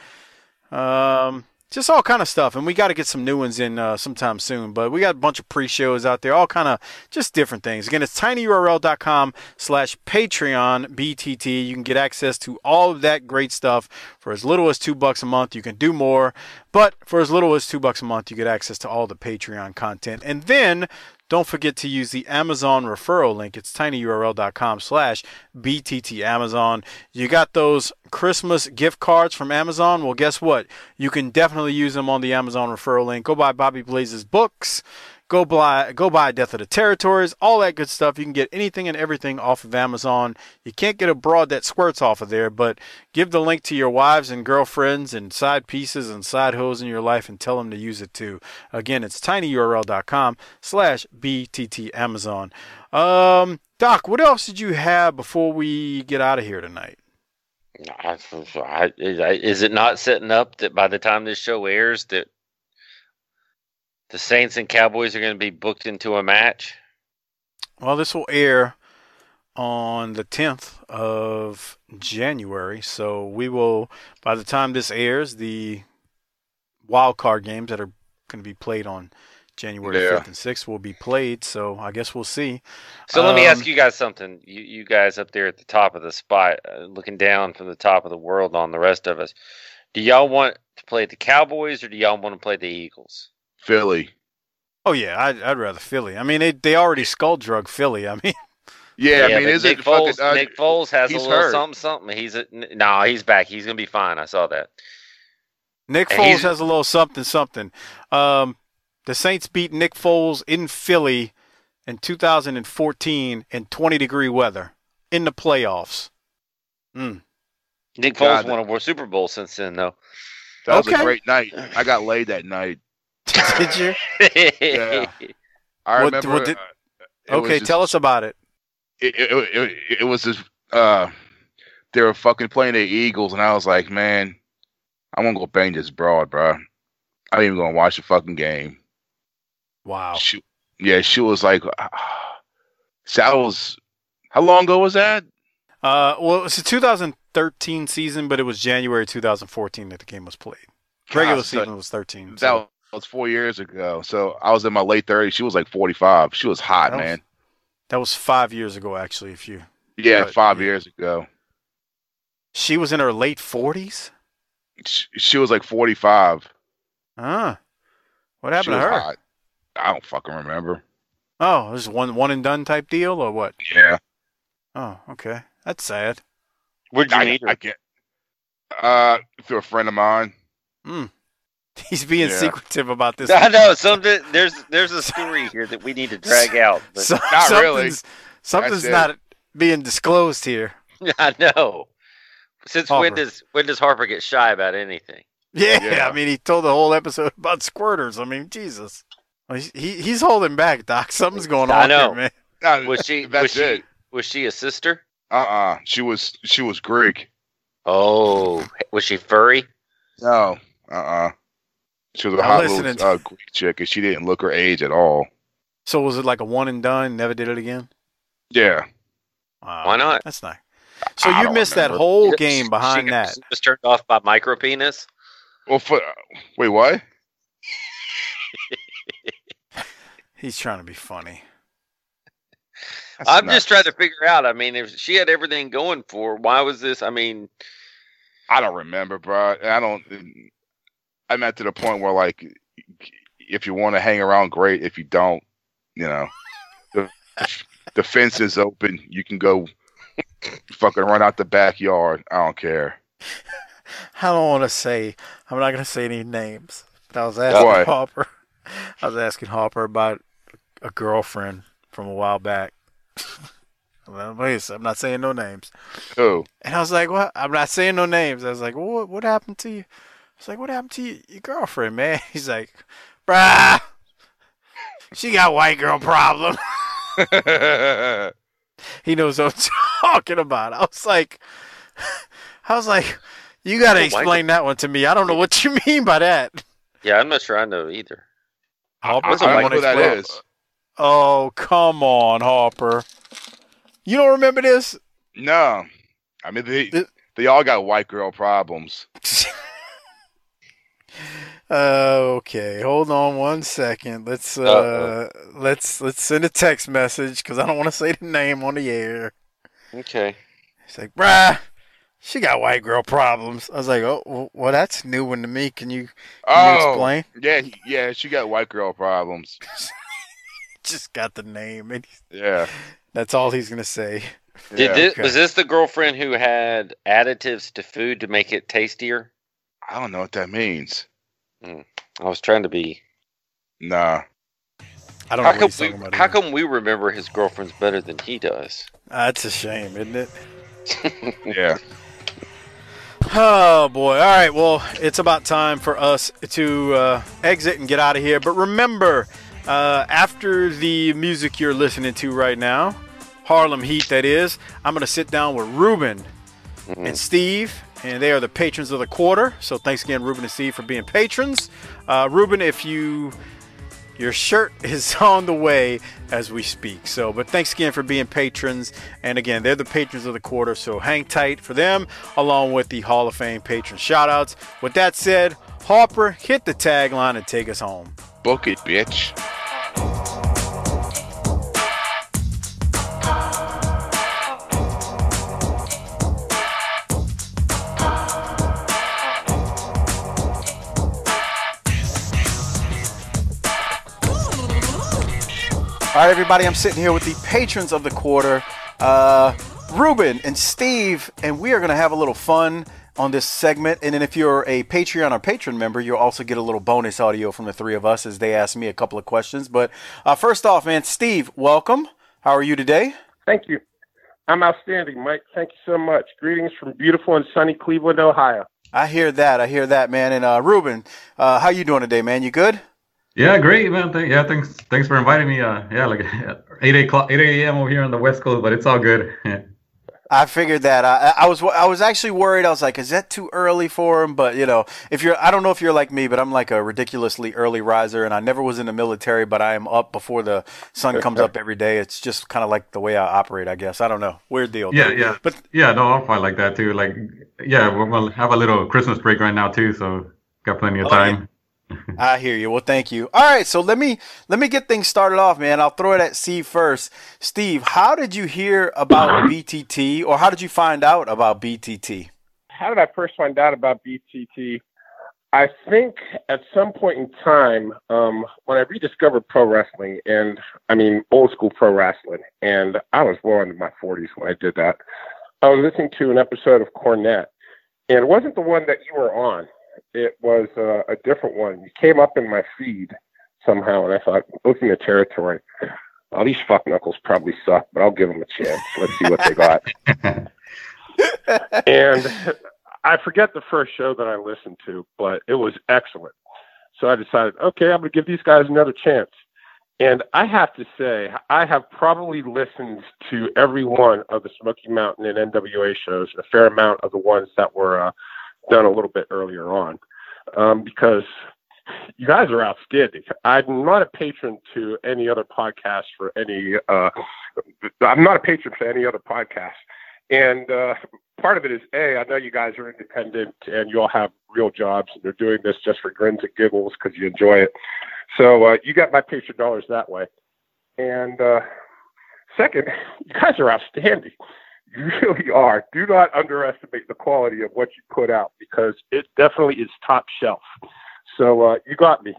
Um, just all kind of stuff and we got to get some new ones in uh, sometime soon but we got a bunch of pre-shows out there all kind of just different things. Again it's tinyurl.com slash patreon btt you can get access to all of that great stuff for as little as two bucks a month. You can do more but for as little as two bucks a month you get access to all the patreon content and then don't forget to use the Amazon referral link. It's tinyurl.com slash BTT Amazon. You got those Christmas gift cards from Amazon? Well, guess what? You can definitely use them on the Amazon referral link. Go buy Bobby Blaze's books. Go buy, go buy Death of the Territories, all that good stuff. You can get anything and everything off of Amazon. You can't get a broad that squirts off of there, but give the link to your wives and girlfriends and side pieces and side hoes in your life and tell them to use it too. Again, it's tinyurl.com slash BTT Amazon. Um, Doc, what else did you have before we get out of here tonight? I, I, is it not setting up that by the time this show airs that the Saints and Cowboys are going to be booked into a match? Well, this will air on the 10th of January. So we will, by the time this airs, the wild card games that are going to be played on January Yeah. 5th and 6th will be played. So I guess we'll see. So let me Um, ask you guys something. You, you guys up there at the top of the spot, uh, looking down from the top of the world on the rest of us. Do y'all want to play the Cowboys or do y'all want to play the Eagles? Philly. Oh, yeah, I'd, I'd rather Philly. I mean, they, they already skull drug Philly. I mean, Yeah, I mean, but is Nick it Foles? fucking? Uh, Nick Foles has a little hurt. something, something. He's a, n- no, he's back. He's gonna be fine. I saw that. Nick And Foles has a little something, something. Um, the Saints beat Nick Foles in Philly in 2014 in 20 degree weather in the playoffs. Mm. Nick Foles God, won a Super Bowl since then, though. that was okay. a great night. I got laid that night. Did you? Yeah. I What- remember. what did- uh, Okay, just- tell us about it. It, it, it, it was just. Uh, they were fucking playing the Eagles, and I was like, man, I'm gonna go bang this broad, bro. I'm even gonna watch the fucking game. Wow. She, yeah, she was like, so that was. How long ago was that? Uh, well, it was the 2013 season, but it was January 2014 that the game was played. Regular God, so- season was 13. That So was four years ago. So I was in my late 30s. She was like 45. She was hot, That was- man. that was five years ago, actually. If you, Yeah, but- five years ago. she was in her late 40s. She, she was like 45. Huh. What She happened to was her? hot. I don't fucking remember. Oh, this is one one and done type deal or what? Yeah. Oh, okay. That's sad. Where'd you I, meet her? I get. Uh, through a friend of mine. He's being Yeah. secretive about this. I know. Something there's there's a story here that we need to drag out. But So- Not really. something's, something's not being disclosed here. I know. Since when does when does Harper get shy about anything? Yeah, Yeah. I mean, he told the whole episode about squirters. I mean, Jesus. Well, he's, he, he's holding back, Doc. Something's going on I know. here, man. Was she That's was she it. was she a sister? Uh-uh. She was. She was Greek. Oh, was she furry? No. Uh-uh. She was a I'm hot listening little to- uh, Greek chick, and she didn't look her age at all. So was it like a one and done? Never did it again? Yeah. Wow. Why not? That's nice. So I you don't missed that whole game behind got- that. she was turned off by micro penis. Well, for, wait, what? He's trying to be funny. That's I'm not- just trying to figure out. I mean, if she had everything going for, her, why was this? I mean, I don't remember, bro. I don't. I'm at to the point where, like, if you want to hang around, great. If you don't, you know, the, the fence is open. You can go fucking run out the backyard. I don't care. I don't want to say. I'm not going to say any names. But I was asking Why? Hopper. I was asking Hopper about a girlfriend from a while back. Well, Wait, a sec, I'm not saying no names. Who? And I was like, "What? I'm not saying no names." I was like, "What? What happened to you?" I was like, "What happened to you, your girlfriend, man?" He's like, "Bruh, she got white girl problem." he knows what I'm talking about. I was like, I was like, you got to explain that one to me. I don't know what you mean by that. Yeah, I'm not sure I know either. Harper, I don't know wanna who that explain- is. Oh, come on, Harper. You don't remember this? No, I mean they It- they all got white girl problems. Okay, hold on one second. Let's uh, Uh-oh. let's let's send a text message because I don't want to say the name on the air. Okay. He's like, bruh, she got white girl problems. I was like, oh, well, well that's new one to me. Can you, can you Oh, explain? yeah, yeah, she got white girl problems. Just got the name, and Yeah, that's all he's gonna say. Did yeah. this, okay. was this the girlfriend who had additives to food to make it tastier? I don't know what that means. I was trying to be. Nah, I don't How know what come, he's we, about. how either. come we remember his girlfriends better than he does? That's a shame, isn't it? yeah. Oh boy! All right, well, it's about time for us to uh, exit and get out of here. But remember, uh, after the music you're listening to right now, Harlem Heat, that is, I'm gonna sit down with Ruben and Steve, and they are the patrons of the quarter. So thanks again, Ruben and Steve, for being patrons. Uh, Ruben, if you your shirt is on the way as we speak. So, but thanks again for being patrons. And again, they're the patrons of the quarter. So hang tight for them, along with the Hall of Fame patron shoutouts. With that said, Harper, hit the tagline and take us home. Book it, bitch. All right, everybody, I'm sitting here with the patrons of the quarter, uh, Ruben and Steve, and we are going to have a little fun on this segment. And then if you're a Patreon or patron member, you'll also get a little bonus audio from the three of us as they ask me a couple of questions. But uh, first off, man, Steve, welcome. How are you today? Thank you. I'm outstanding, Mike. Thank you so much. Greetings from beautiful and sunny Cleveland, Ohio. I hear that. I hear that, man. And uh, Ruben, uh, how you doing today, man? You good? Yeah, great, man. Th- yeah, thanks. Thanks for inviting me. Uh, yeah, like eight o'clock, eight a.m. over here on the West Coast, but it's all good. I figured that. I, I was I was actually worried. I was like, is that too early for him? But you know, if you're, I don't know if you're like me, but I'm like a ridiculously early riser, and I never was in the military, but I am up before the sun comes up every day. It's just kind of like the way I operate, I guess. I don't know. Weird deal. yeah, though. yeah, But yeah. No, I'm fine like that too. Like, yeah, we'll, we'll have a little Christmas break right now too, so got plenty of Oh, time. I hear you. Well, thank you. All right, so let me let me get things started off, man. I'll throw it at Steve first. Steve, how did you hear about BTT, or how did you find out about BTT? How did I first find out about BTT? I think at some point in time, um, when I rediscovered pro wrestling, and I mean old school pro wrestling, and I was well into my 40s when I did that, I was listening to an episode of Cornette, and it wasn't the one that you were on. It was uh, a different one. It came up in my feed somehow, and I thought, looking at territory, oh, these fuck knuckles probably suck, but I'll give them a chance. Let's see what they got. and I forget the first show that I listened to, but it was excellent. So I decided, okay, I'm going to give these guys another chance. And I have to say, I have probably listened to every one of the Smoky Mountain and NWA shows, a fair amount of the ones that were uh, done a little bit earlier on, um, because you guys are outstanding. I'm not a patron to any other podcast for any. Uh, I'm not a patron for any other podcast, and uh, part of it is a. I know you guys are independent and you all have real jobs, and you're doing this just for grins and giggles because you enjoy it. So uh, you got my patron dollars that way. And uh, second, you guys are outstanding. You really are. Do not underestimate the quality of what you put out because it definitely is top shelf. So uh, you got me,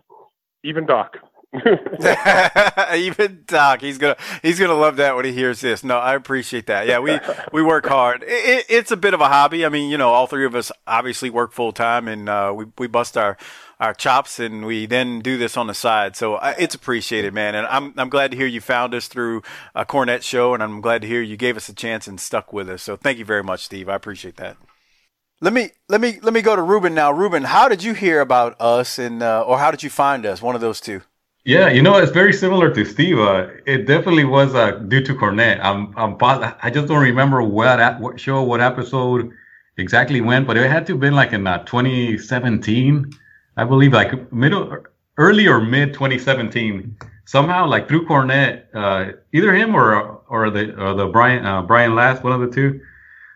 even Doc. Even Doc, he's gonna he's gonna love that when he hears this. No, I appreciate that. Yeah, we we work hard. It, it, it's a bit of a hobby. I mean, you know, all three of us obviously work full time, and uh, we we bust our our chops, and we then do this on the side. So uh, it's appreciated, man. And I'm I'm glad to hear you found us through a Cornette show, and I'm glad to hear you gave us a chance and stuck with us. So thank you very much, Steve. I appreciate that. Let me let me let me go to Ruben now. Ruben, how did you hear about us, and uh, or how did you find us? One of those two. Yeah, you know, it's very similar to Steve. Uh, it definitely was uh, due to Cornette. I'm, I'm, I just don't remember what, what show, what episode exactly when, but it had to have been like in uh, 2017, I believe, like middle, early or mid 2017. Somehow, like through Cornette, uh, either him or or the or the Brian uh, Brian Last, one of the two.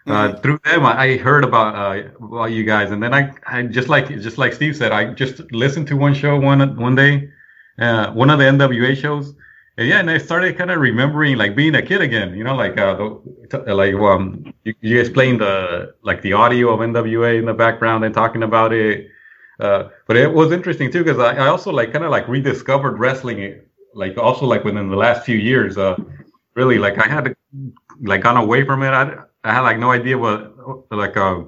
Uh, mm-hmm. through them, I heard about uh, about you guys, and then I, I just like just like Steve said, I just listened to one show one one day, uh, one of the NWA shows, and yeah, and I started kind of remembering like being a kid again. You know, like uh, the, like um, you, you guys playing the like the audio of NWA in the background and talking about it. Uh, but it was interesting too because I, I also like kind of like rediscovered wrestling, like also like within the last few years. Uh, really, like I had like gone away from it. I, I had like no idea what like uh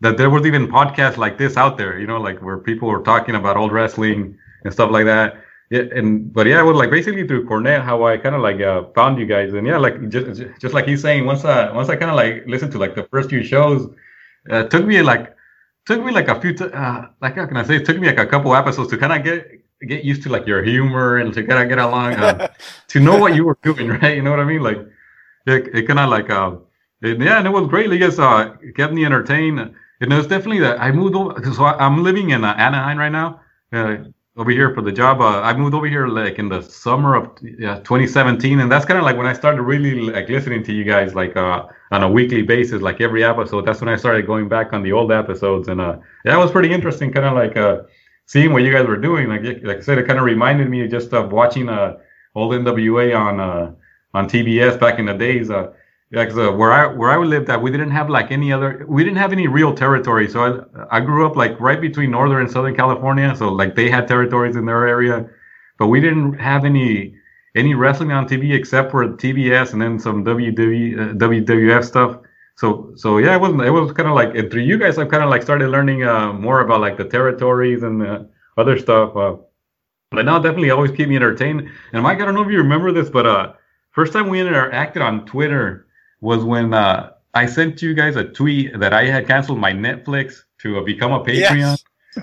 that there was even podcasts like this out there, you know, like where people were talking about old wrestling and stuff like that. Yeah, and but yeah, it was like basically through Cornette how I kind of like uh, found you guys, and yeah, like just just like he's saying, once I once I kind of like listened to like the first few shows, uh, took me like took me like a few t- uh, like how can I say, it took me like a couple episodes to kind of get get used to like your humor and to kind of get along uh, to know what you were doing, right? You know what I mean? Like it, it kind of like uh, it, yeah, and it was great. Like, it uh, kept me entertained. And it was definitely that I moved over. So I, am living in uh, Anaheim right now, uh, over here for the job. Uh, I moved over here like in the summer of yeah, 2017, and that's kind of like when I started really like listening to you guys like uh, on a weekly basis, like every episode. That's when I started going back on the old episodes, and uh, it was pretty interesting. Kind of like uh, seeing what you guys were doing. Like like I said, it kind of reminded me just of watching uh, old NWA on uh, on TBS back in the days. Uh, yeah, because uh, where I where I lived at, we didn't have like any other, we didn't have any real territory. So I I grew up like right between Northern and Southern California. So like they had territories in their area, but we didn't have any any wrestling on TV except for TBS and then some WW, uh, WWF stuff. So so yeah, it wasn't. It was kind of like through you guys, I've kind of like started learning uh, more about like the territories and uh, other stuff. Uh, but now definitely always keep me entertained. And Mike, I don't know if you remember this, but uh, first time we interacted on Twitter was when uh, I sent you guys a tweet that I had canceled my Netflix to uh, become a Patreon.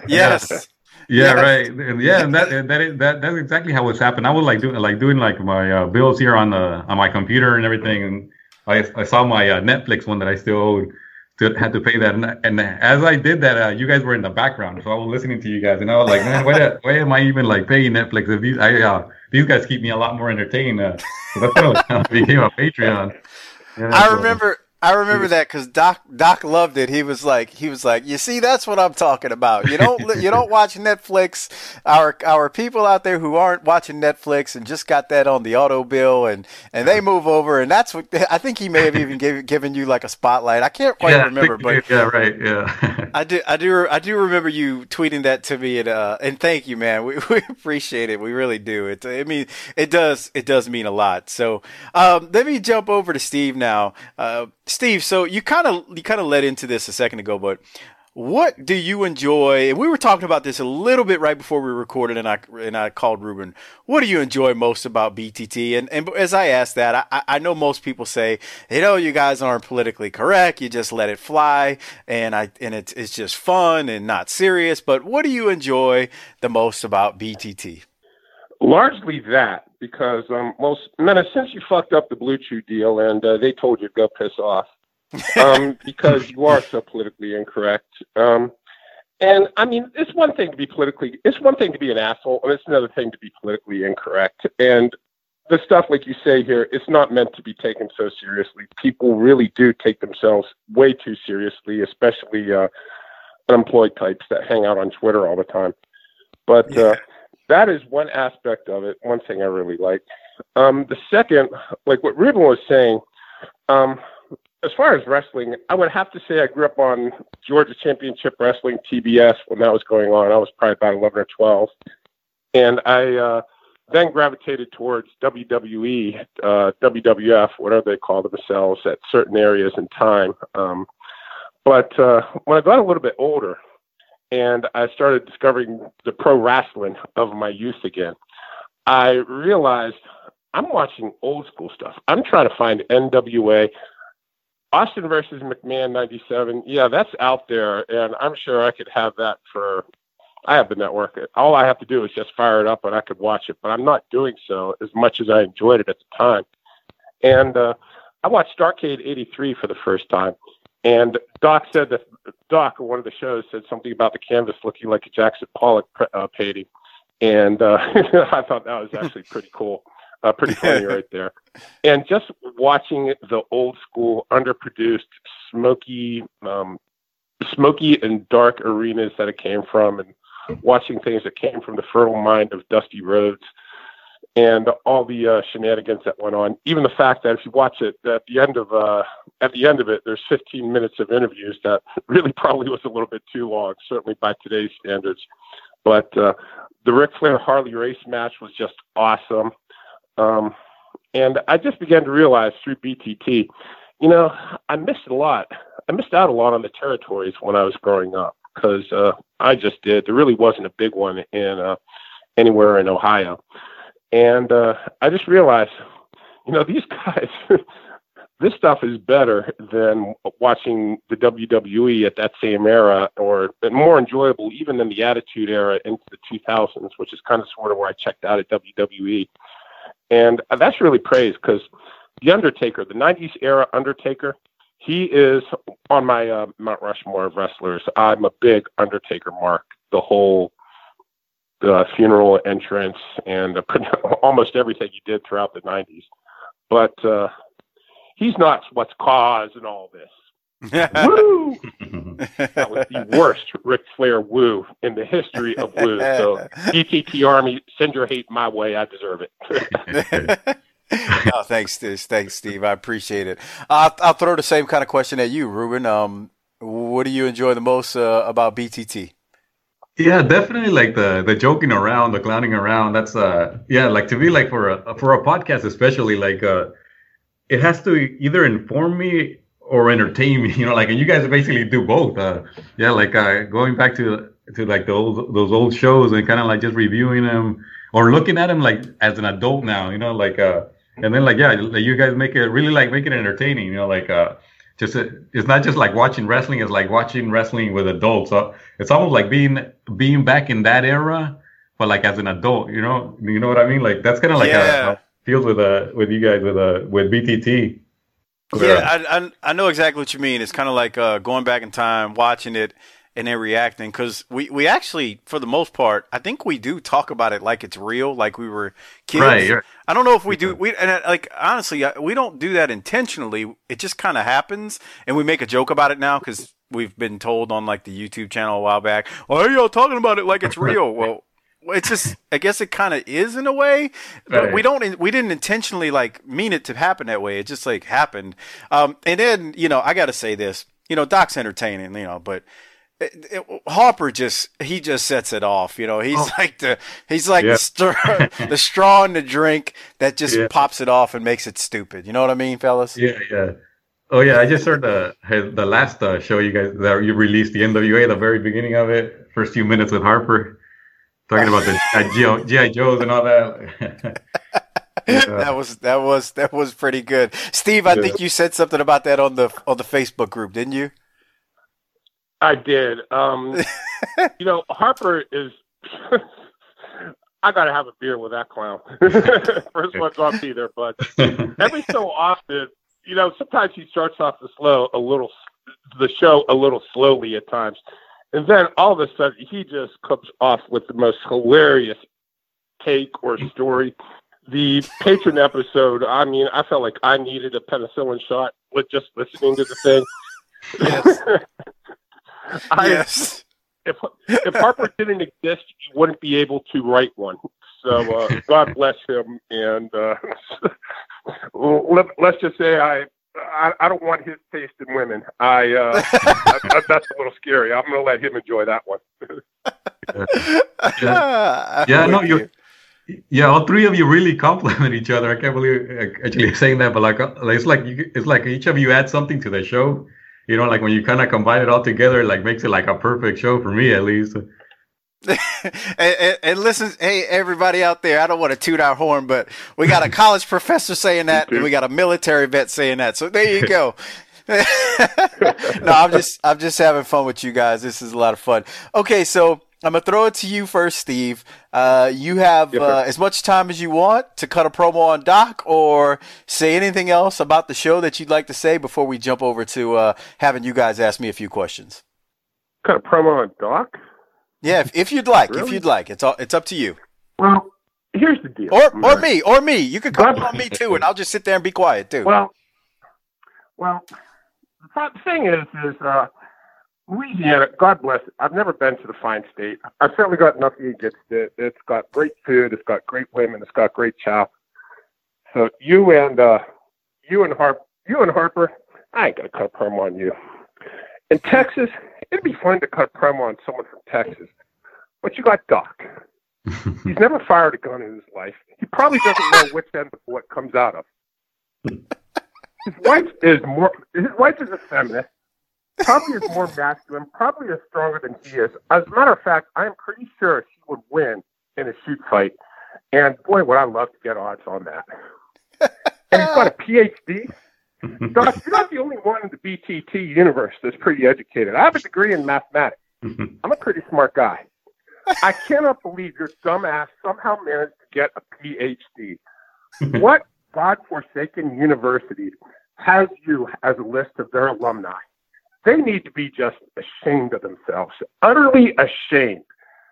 Yes. yes. Yeah, yes. right. And yeah, and that that is, that that's exactly how it's happened. I was like doing like doing like my uh, bills here on the on my computer and everything, and I I saw my uh, Netflix one that I still owed. To, had to pay that, and, and as I did that, uh, you guys were in the background, so I was listening to you guys, and I was like, man, why, why am I even like paying Netflix if these I uh, these guys keep me a lot more entertained? Uh, so that's when I became a Patreon. I remember I remember that because Doc Doc loved it. He was like, he was like, you see, that's what I'm talking about. You don't you don't watch Netflix. Our our people out there who aren't watching Netflix and just got that on the auto bill and and they move over and that's what I think he may have even give, given you like a spotlight. I can't quite yeah, remember, but yeah, right, yeah. I do I do I do remember you tweeting that to me and uh and thank you, man. We, we appreciate it. We really do. It I mean it does it does mean a lot. So um, let me jump over to Steve now. Uh, Steve, so you kind of you kind of led into this a second ago, but what do you enjoy? And we were talking about this a little bit right before we recorded, and I and I called Ruben. What do you enjoy most about BTT? And and as I asked that, I, I know most people say, you know, you guys aren't politically correct. You just let it fly, and I and it's it's just fun and not serious. But what do you enjoy the most about BTT? Largely that, because um, most men, since you fucked up the BlueChew deal and uh, they told you to go piss off, um, because you are so politically incorrect. Um, and I mean, it's one thing to be politically, it's one thing to be an asshole, and it's another thing to be politically incorrect. And the stuff, like you say here, it's not meant to be taken so seriously. People really do take themselves way too seriously, especially uh, unemployed types that hang out on Twitter all the time. But uh, uh, that is one aspect of it. One thing I really like. Um, the second, like what Ruben was saying, um, as far as wrestling, I would have to say I grew up on Georgia Championship Wrestling TBS when that was going on. I was probably about 11 or 12, and I uh, then gravitated towards WWE, uh, WWF, whatever they call themselves at certain areas in time. Um, but uh, when I got a little bit older, and I started discovering the pro wrestling of my youth again. I realized I'm watching old school stuff. I'm trying to find NWA. Austin versus McMahon 97. Yeah, that's out there, and I'm sure I could have that for I have the network. All I have to do is just fire it up, and I could watch it. But I'm not doing so as much as I enjoyed it at the time. And uh, I watched Starcade '83 for the first time, and Doc said that Doc, one of the shows, said something about the canvas looking like a Jackson Pollock uh, painting, and uh, I thought that was actually pretty cool, uh, pretty funny right there. And just watching the old school, underproduced, smoky, um, smoky and dark arenas that it came from, and watching things that came from the fertile mind of Dusty Rhodes and all the uh, shenanigans that went on. Even the fact that if you watch it at the end of uh, at the end of it, there's 15 minutes of interviews that really probably was a little bit too long, certainly by today's standards. But uh, the Ric Flair Harley Race match was just awesome. Um, and I just began to realize through BTT, you know, I missed a lot. I missed out a lot on the territories when I was growing up because uh, I just did. There really wasn't a big one in uh, anywhere in Ohio. And uh, I just realized, you know, these guys, this stuff is better than watching the WWE at that same era, or more enjoyable even than the Attitude Era into the 2000s, which is kind of sort of where I checked out at WWE. And that's really praise because the Undertaker, the 90s era Undertaker, he is on my uh, Mount Rushmore of wrestlers. I'm a big Undertaker mark. The whole the funeral entrance and uh, almost everything he did throughout the 90s. But uh, he's not what's causing all this. woo! that was the worst Ric Flair woo in the history of woo. So, BTT Army, send your hate my way. I deserve it. oh, thanks, thanks, Steve. I appreciate it. I'll, I'll, throw the same kind of question at you, Ruben. Um, what do you enjoy the most uh, about BTT? Yeah, definitely like the the joking around, the clowning around. That's uh yeah, like to me like for a for a podcast especially like uh it has to either inform me or entertain me, you know, like and you guys basically do both. Uh yeah, like uh going back to to like those those old shows and kind of like just reviewing them or looking at them like as an adult now, you know, like uh and then like yeah, like you guys make it really like make it entertaining, you know, like uh just a, it's not just like watching wrestling it's like watching wrestling with adults. So it's almost like being being back in that era but like as an adult you know you know what i mean? Like that's kind of like yeah. a, feels with uh with you guys with uh with btt yeah I, I, I know exactly what you mean. It's kind of like uh going back in time watching it and then reacting because we, we actually for the most part i think we do talk about it like it's real like we were kids. Right, i don't know if we do we and like honestly we don't do that intentionally. It just kind of happens and we make a joke about it now because we've been told on like the youtube channel a while back why are y'all talking about it like it's real? Well it's just i guess it kind of is in a way but right. we don't we didn't intentionally like mean it to happen that way. It just like happened. Um and then you know i gotta say this you know doc's entertaining you know but it, it, Harper just he just sets it off. You know, he's oh. like the he's like yeah. the, straw, the straw in the drink that just yeah. pops it off and makes it stupid. You know what I mean, fellas? Yeah, yeah. Oh yeah, I just heard the the last uh, show you guys that you released the NWA, the very beginning of it, first few minutes with Harper, talking about the GI Joes and all that. yeah. That was that was that was pretty good, Steve. I think you said something about that on the on the Facebook group, didn't you? I did. Um, you know, Harper is. I gotta have a beer with that clown. First one's off either, but every so often, you know, sometimes he starts off the slow a little, the show a little slowly at times, and then all of a sudden he just comes off with the most hilarious take or story. The patron episode, I mean, I felt like I needed a penicillin shot with just listening to the thing. Yes. I, yes. If if Harper didn't exist, you wouldn't be able to write one. So uh, God bless him, and uh, let, us just say I, I, I don't want his taste in women. I, uh, I that's a little scary. I'm going to let him enjoy that one. yeah, yeah no, you. Yeah, all three of you really complement each other. I can't believe actually saying that, but like, it's like you, it's like each of you add something to the show you know, like when you kind of combine it all together, it like makes it like a perfect show for me at least. and, and, and, listen, hey everybody out there, I don't want to toot our horn, but we got a college professor saying that, and we got a military vet saying that. So there you go. no, I'm just I'm just having fun with you guys. This is a lot of fun. Okay, so I'm gonna throw it to you first, Steve. Uh, you have Yes, uh, as much time as you want to cut a promo on Doc, or say anything else about the show that you'd like to say before we jump over to uh, having you guys ask me a few questions. Cut a promo on Doc. Yeah, if, if you'd like, if you'd like, it's all, it's up to you. Well, here's the deal. Or or me, or me. You can call on me too, and I'll just sit there and be quiet too. Well, well, the thing is, is uh, Louisiana. God bless it. I've never been to the fine state. I've certainly got nothing against it. It's got great food. It's got great women. It's got great chow. So you and uh, you and Harp, you and Harper, I ain't gonna cut a promo on you. In Texas, it'd be fun to cut a promo on someone from Texas, but you got Doc. He's never fired a gun in his life. He probably doesn't know which end the bullet comes out of. His wife is more. His wife is effeminate. Probably is more masculine. Probably is stronger than he is. As a matter of fact, I am pretty sure she would win in a shoot fight. And boy, would I love to get odds on that. and he's got a PhD. Doc, you're not the only one in the BTT universe that's pretty educated. I have a degree in mathematics. I'm a pretty smart guy. I cannot believe your dumb ass somehow managed to get a PhD. what godforsaken university has you as a list of their alumni? They need to be just ashamed of themselves, utterly ashamed.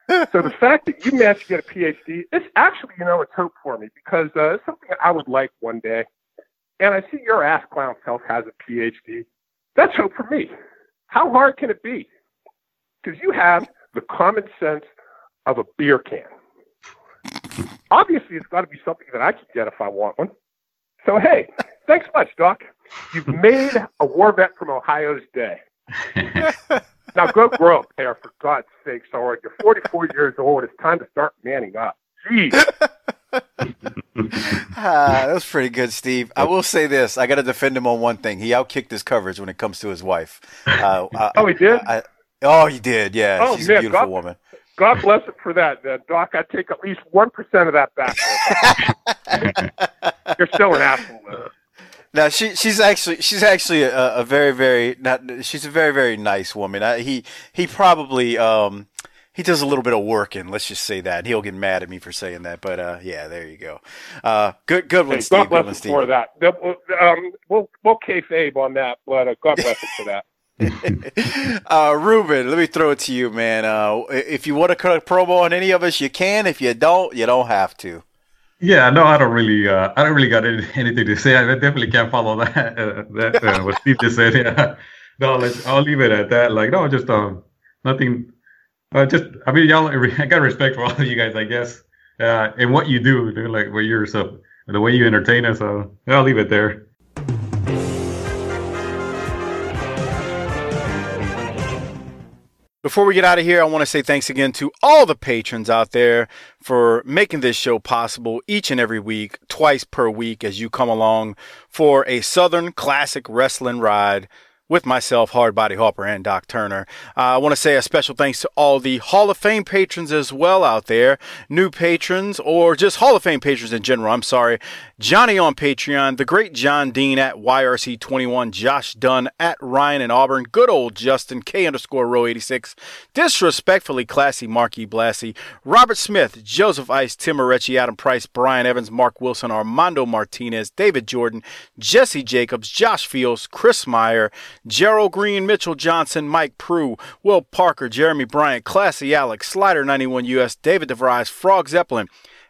so the fact that you managed to get a PhD, it's actually, you know, it's hope for me because uh, it's something I would like one day. And I see your ass clown self has a PhD. That's hope for me. How hard can it be? Because you have the common sense of a beer can. Obviously, it's got to be something that I can get if I want one. So, hey, thanks much, Doc. You've made a war vet from Ohio's day. now go grow a pair, for God's sake, Sorry, You're 44 years old. It's time to start manning up. Jeez. Ah, that was pretty good, Steve. I will say this: I got to defend him on one thing. He outkicked his coverage when it comes to his wife. Uh, I- Oh, he did? I, oh, he did. Yeah, Oh, she's man, a beautiful God- woman. God bless it for that, uh, Doc. I take at least 1% of that back. You're still an asshole. though. Now she she's actually she's actually a, a very very not she's a very very nice woman. I, he he probably um he does a little bit of working. Let's just say that he'll get mad at me for saying that. But uh yeah, there you go. Uh good good one, Hey, Steve. God Good bless one, him Steve. for that. Um, we'll, we'll kayfabe on that, but uh, God bless him for that. uh, Ruben, let me throw it to you, man. Uh, if you want to cut a promo on any of us, you can. If you don't, you don't have to. Yeah, no, I don't really, uh, I don't really got any, anything to say. I definitely can't follow that. Uh, that uh, what Steve just said. Yeah, no, I'll, I'll leave it at that. Like, no, just um, nothing. Uh, just, I mean, y'all, I got respect for all of you guys, I guess, uh, and what you do, dude, like what you're so, the way you entertain us. So I'll leave it there. Before we get out of here, I want to say thanks again to all the patrons out there for making this show possible each and every week, twice per week, as you come along for a Southern classic wrestling ride with myself, Hardbody Harper, and Doc Turner. Uh, I want to say a special thanks to all the Hall of Fame patrons as well out there, new patrons, or just Hall of Fame patrons in general. I'm sorry. Johnny on Patreon, the great John Dean at YRC21, Josh Dunn at Ryan and Auburn, good old Justin, K underscore row 86, disrespectfully classy Marky Blassie, Robert Smith, Joseph Ice, Tim Moretti, Adam Price, Brian Evans, Mark Wilson, Armando Martinez, David Jordan, Jesse Jacobs, Josh Fields, Chris Meyer, Gerald Green, Mitchell Johnson, Mike Pru, Will Parker, Jeremy Bryant, Classy Alex, Slider 91 US, David DeVries, Frog Zeppelin,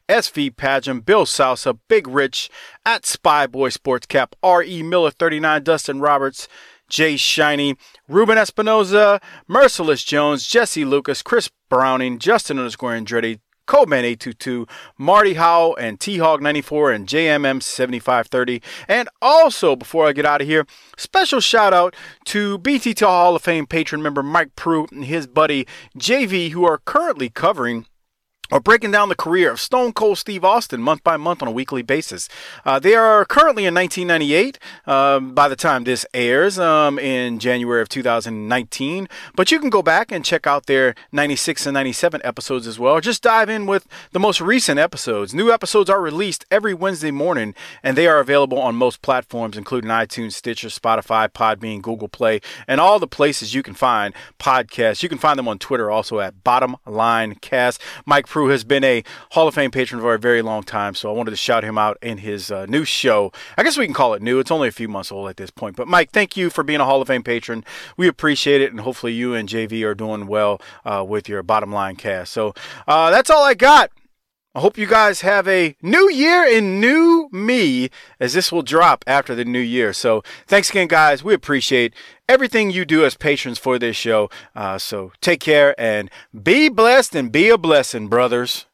SV Pageant, Bill Salsa, Big Rich, at Spyboy Sports Cap, R.E. Miller 39, Dustin Roberts, Jay Shiny, Ruben Espinoza, Merciless Jones, Jesse Lucas, Chris Browning, Justin underscore Andretti, Coleman 822, Marty Howell, and T Hog 94, and JMM 7530. And also, before I get out of here, special shout out to BT Hall of Fame patron member Mike Pru and his buddy JV, who are currently covering or breaking down the career of Stone Cold Steve Austin month by month on a weekly basis. Uh, they are currently in 1998 um, by the time this airs um, in January of 2019, but you can go back and check out their 96 and 97 episodes as well, or just dive in with the most recent episodes. New episodes are released every Wednesday morning, and they are available on most platforms, including iTunes, Stitcher, Spotify, Podbean, Google Play, and all the places you can find podcasts. You can find them on Twitter also at Bottom Line Cast. Mike Pru has been a Hall of Fame patron for a very long time, so I wanted to shout him out in his uh, new show. I guess we can call it new. It's only a few months old at this point. But Mike, thank you for being a Hall of Fame patron. We appreciate it, and hopefully you and JV are doing well uh, with your bottom line cast. So uh, that's all I got. I hope you guys have a new year and new me as this will drop after the new year. So thanks again, guys. We appreciate everything you do as patrons for this show. Uh, so take care and be blessed and be a blessing, brothers.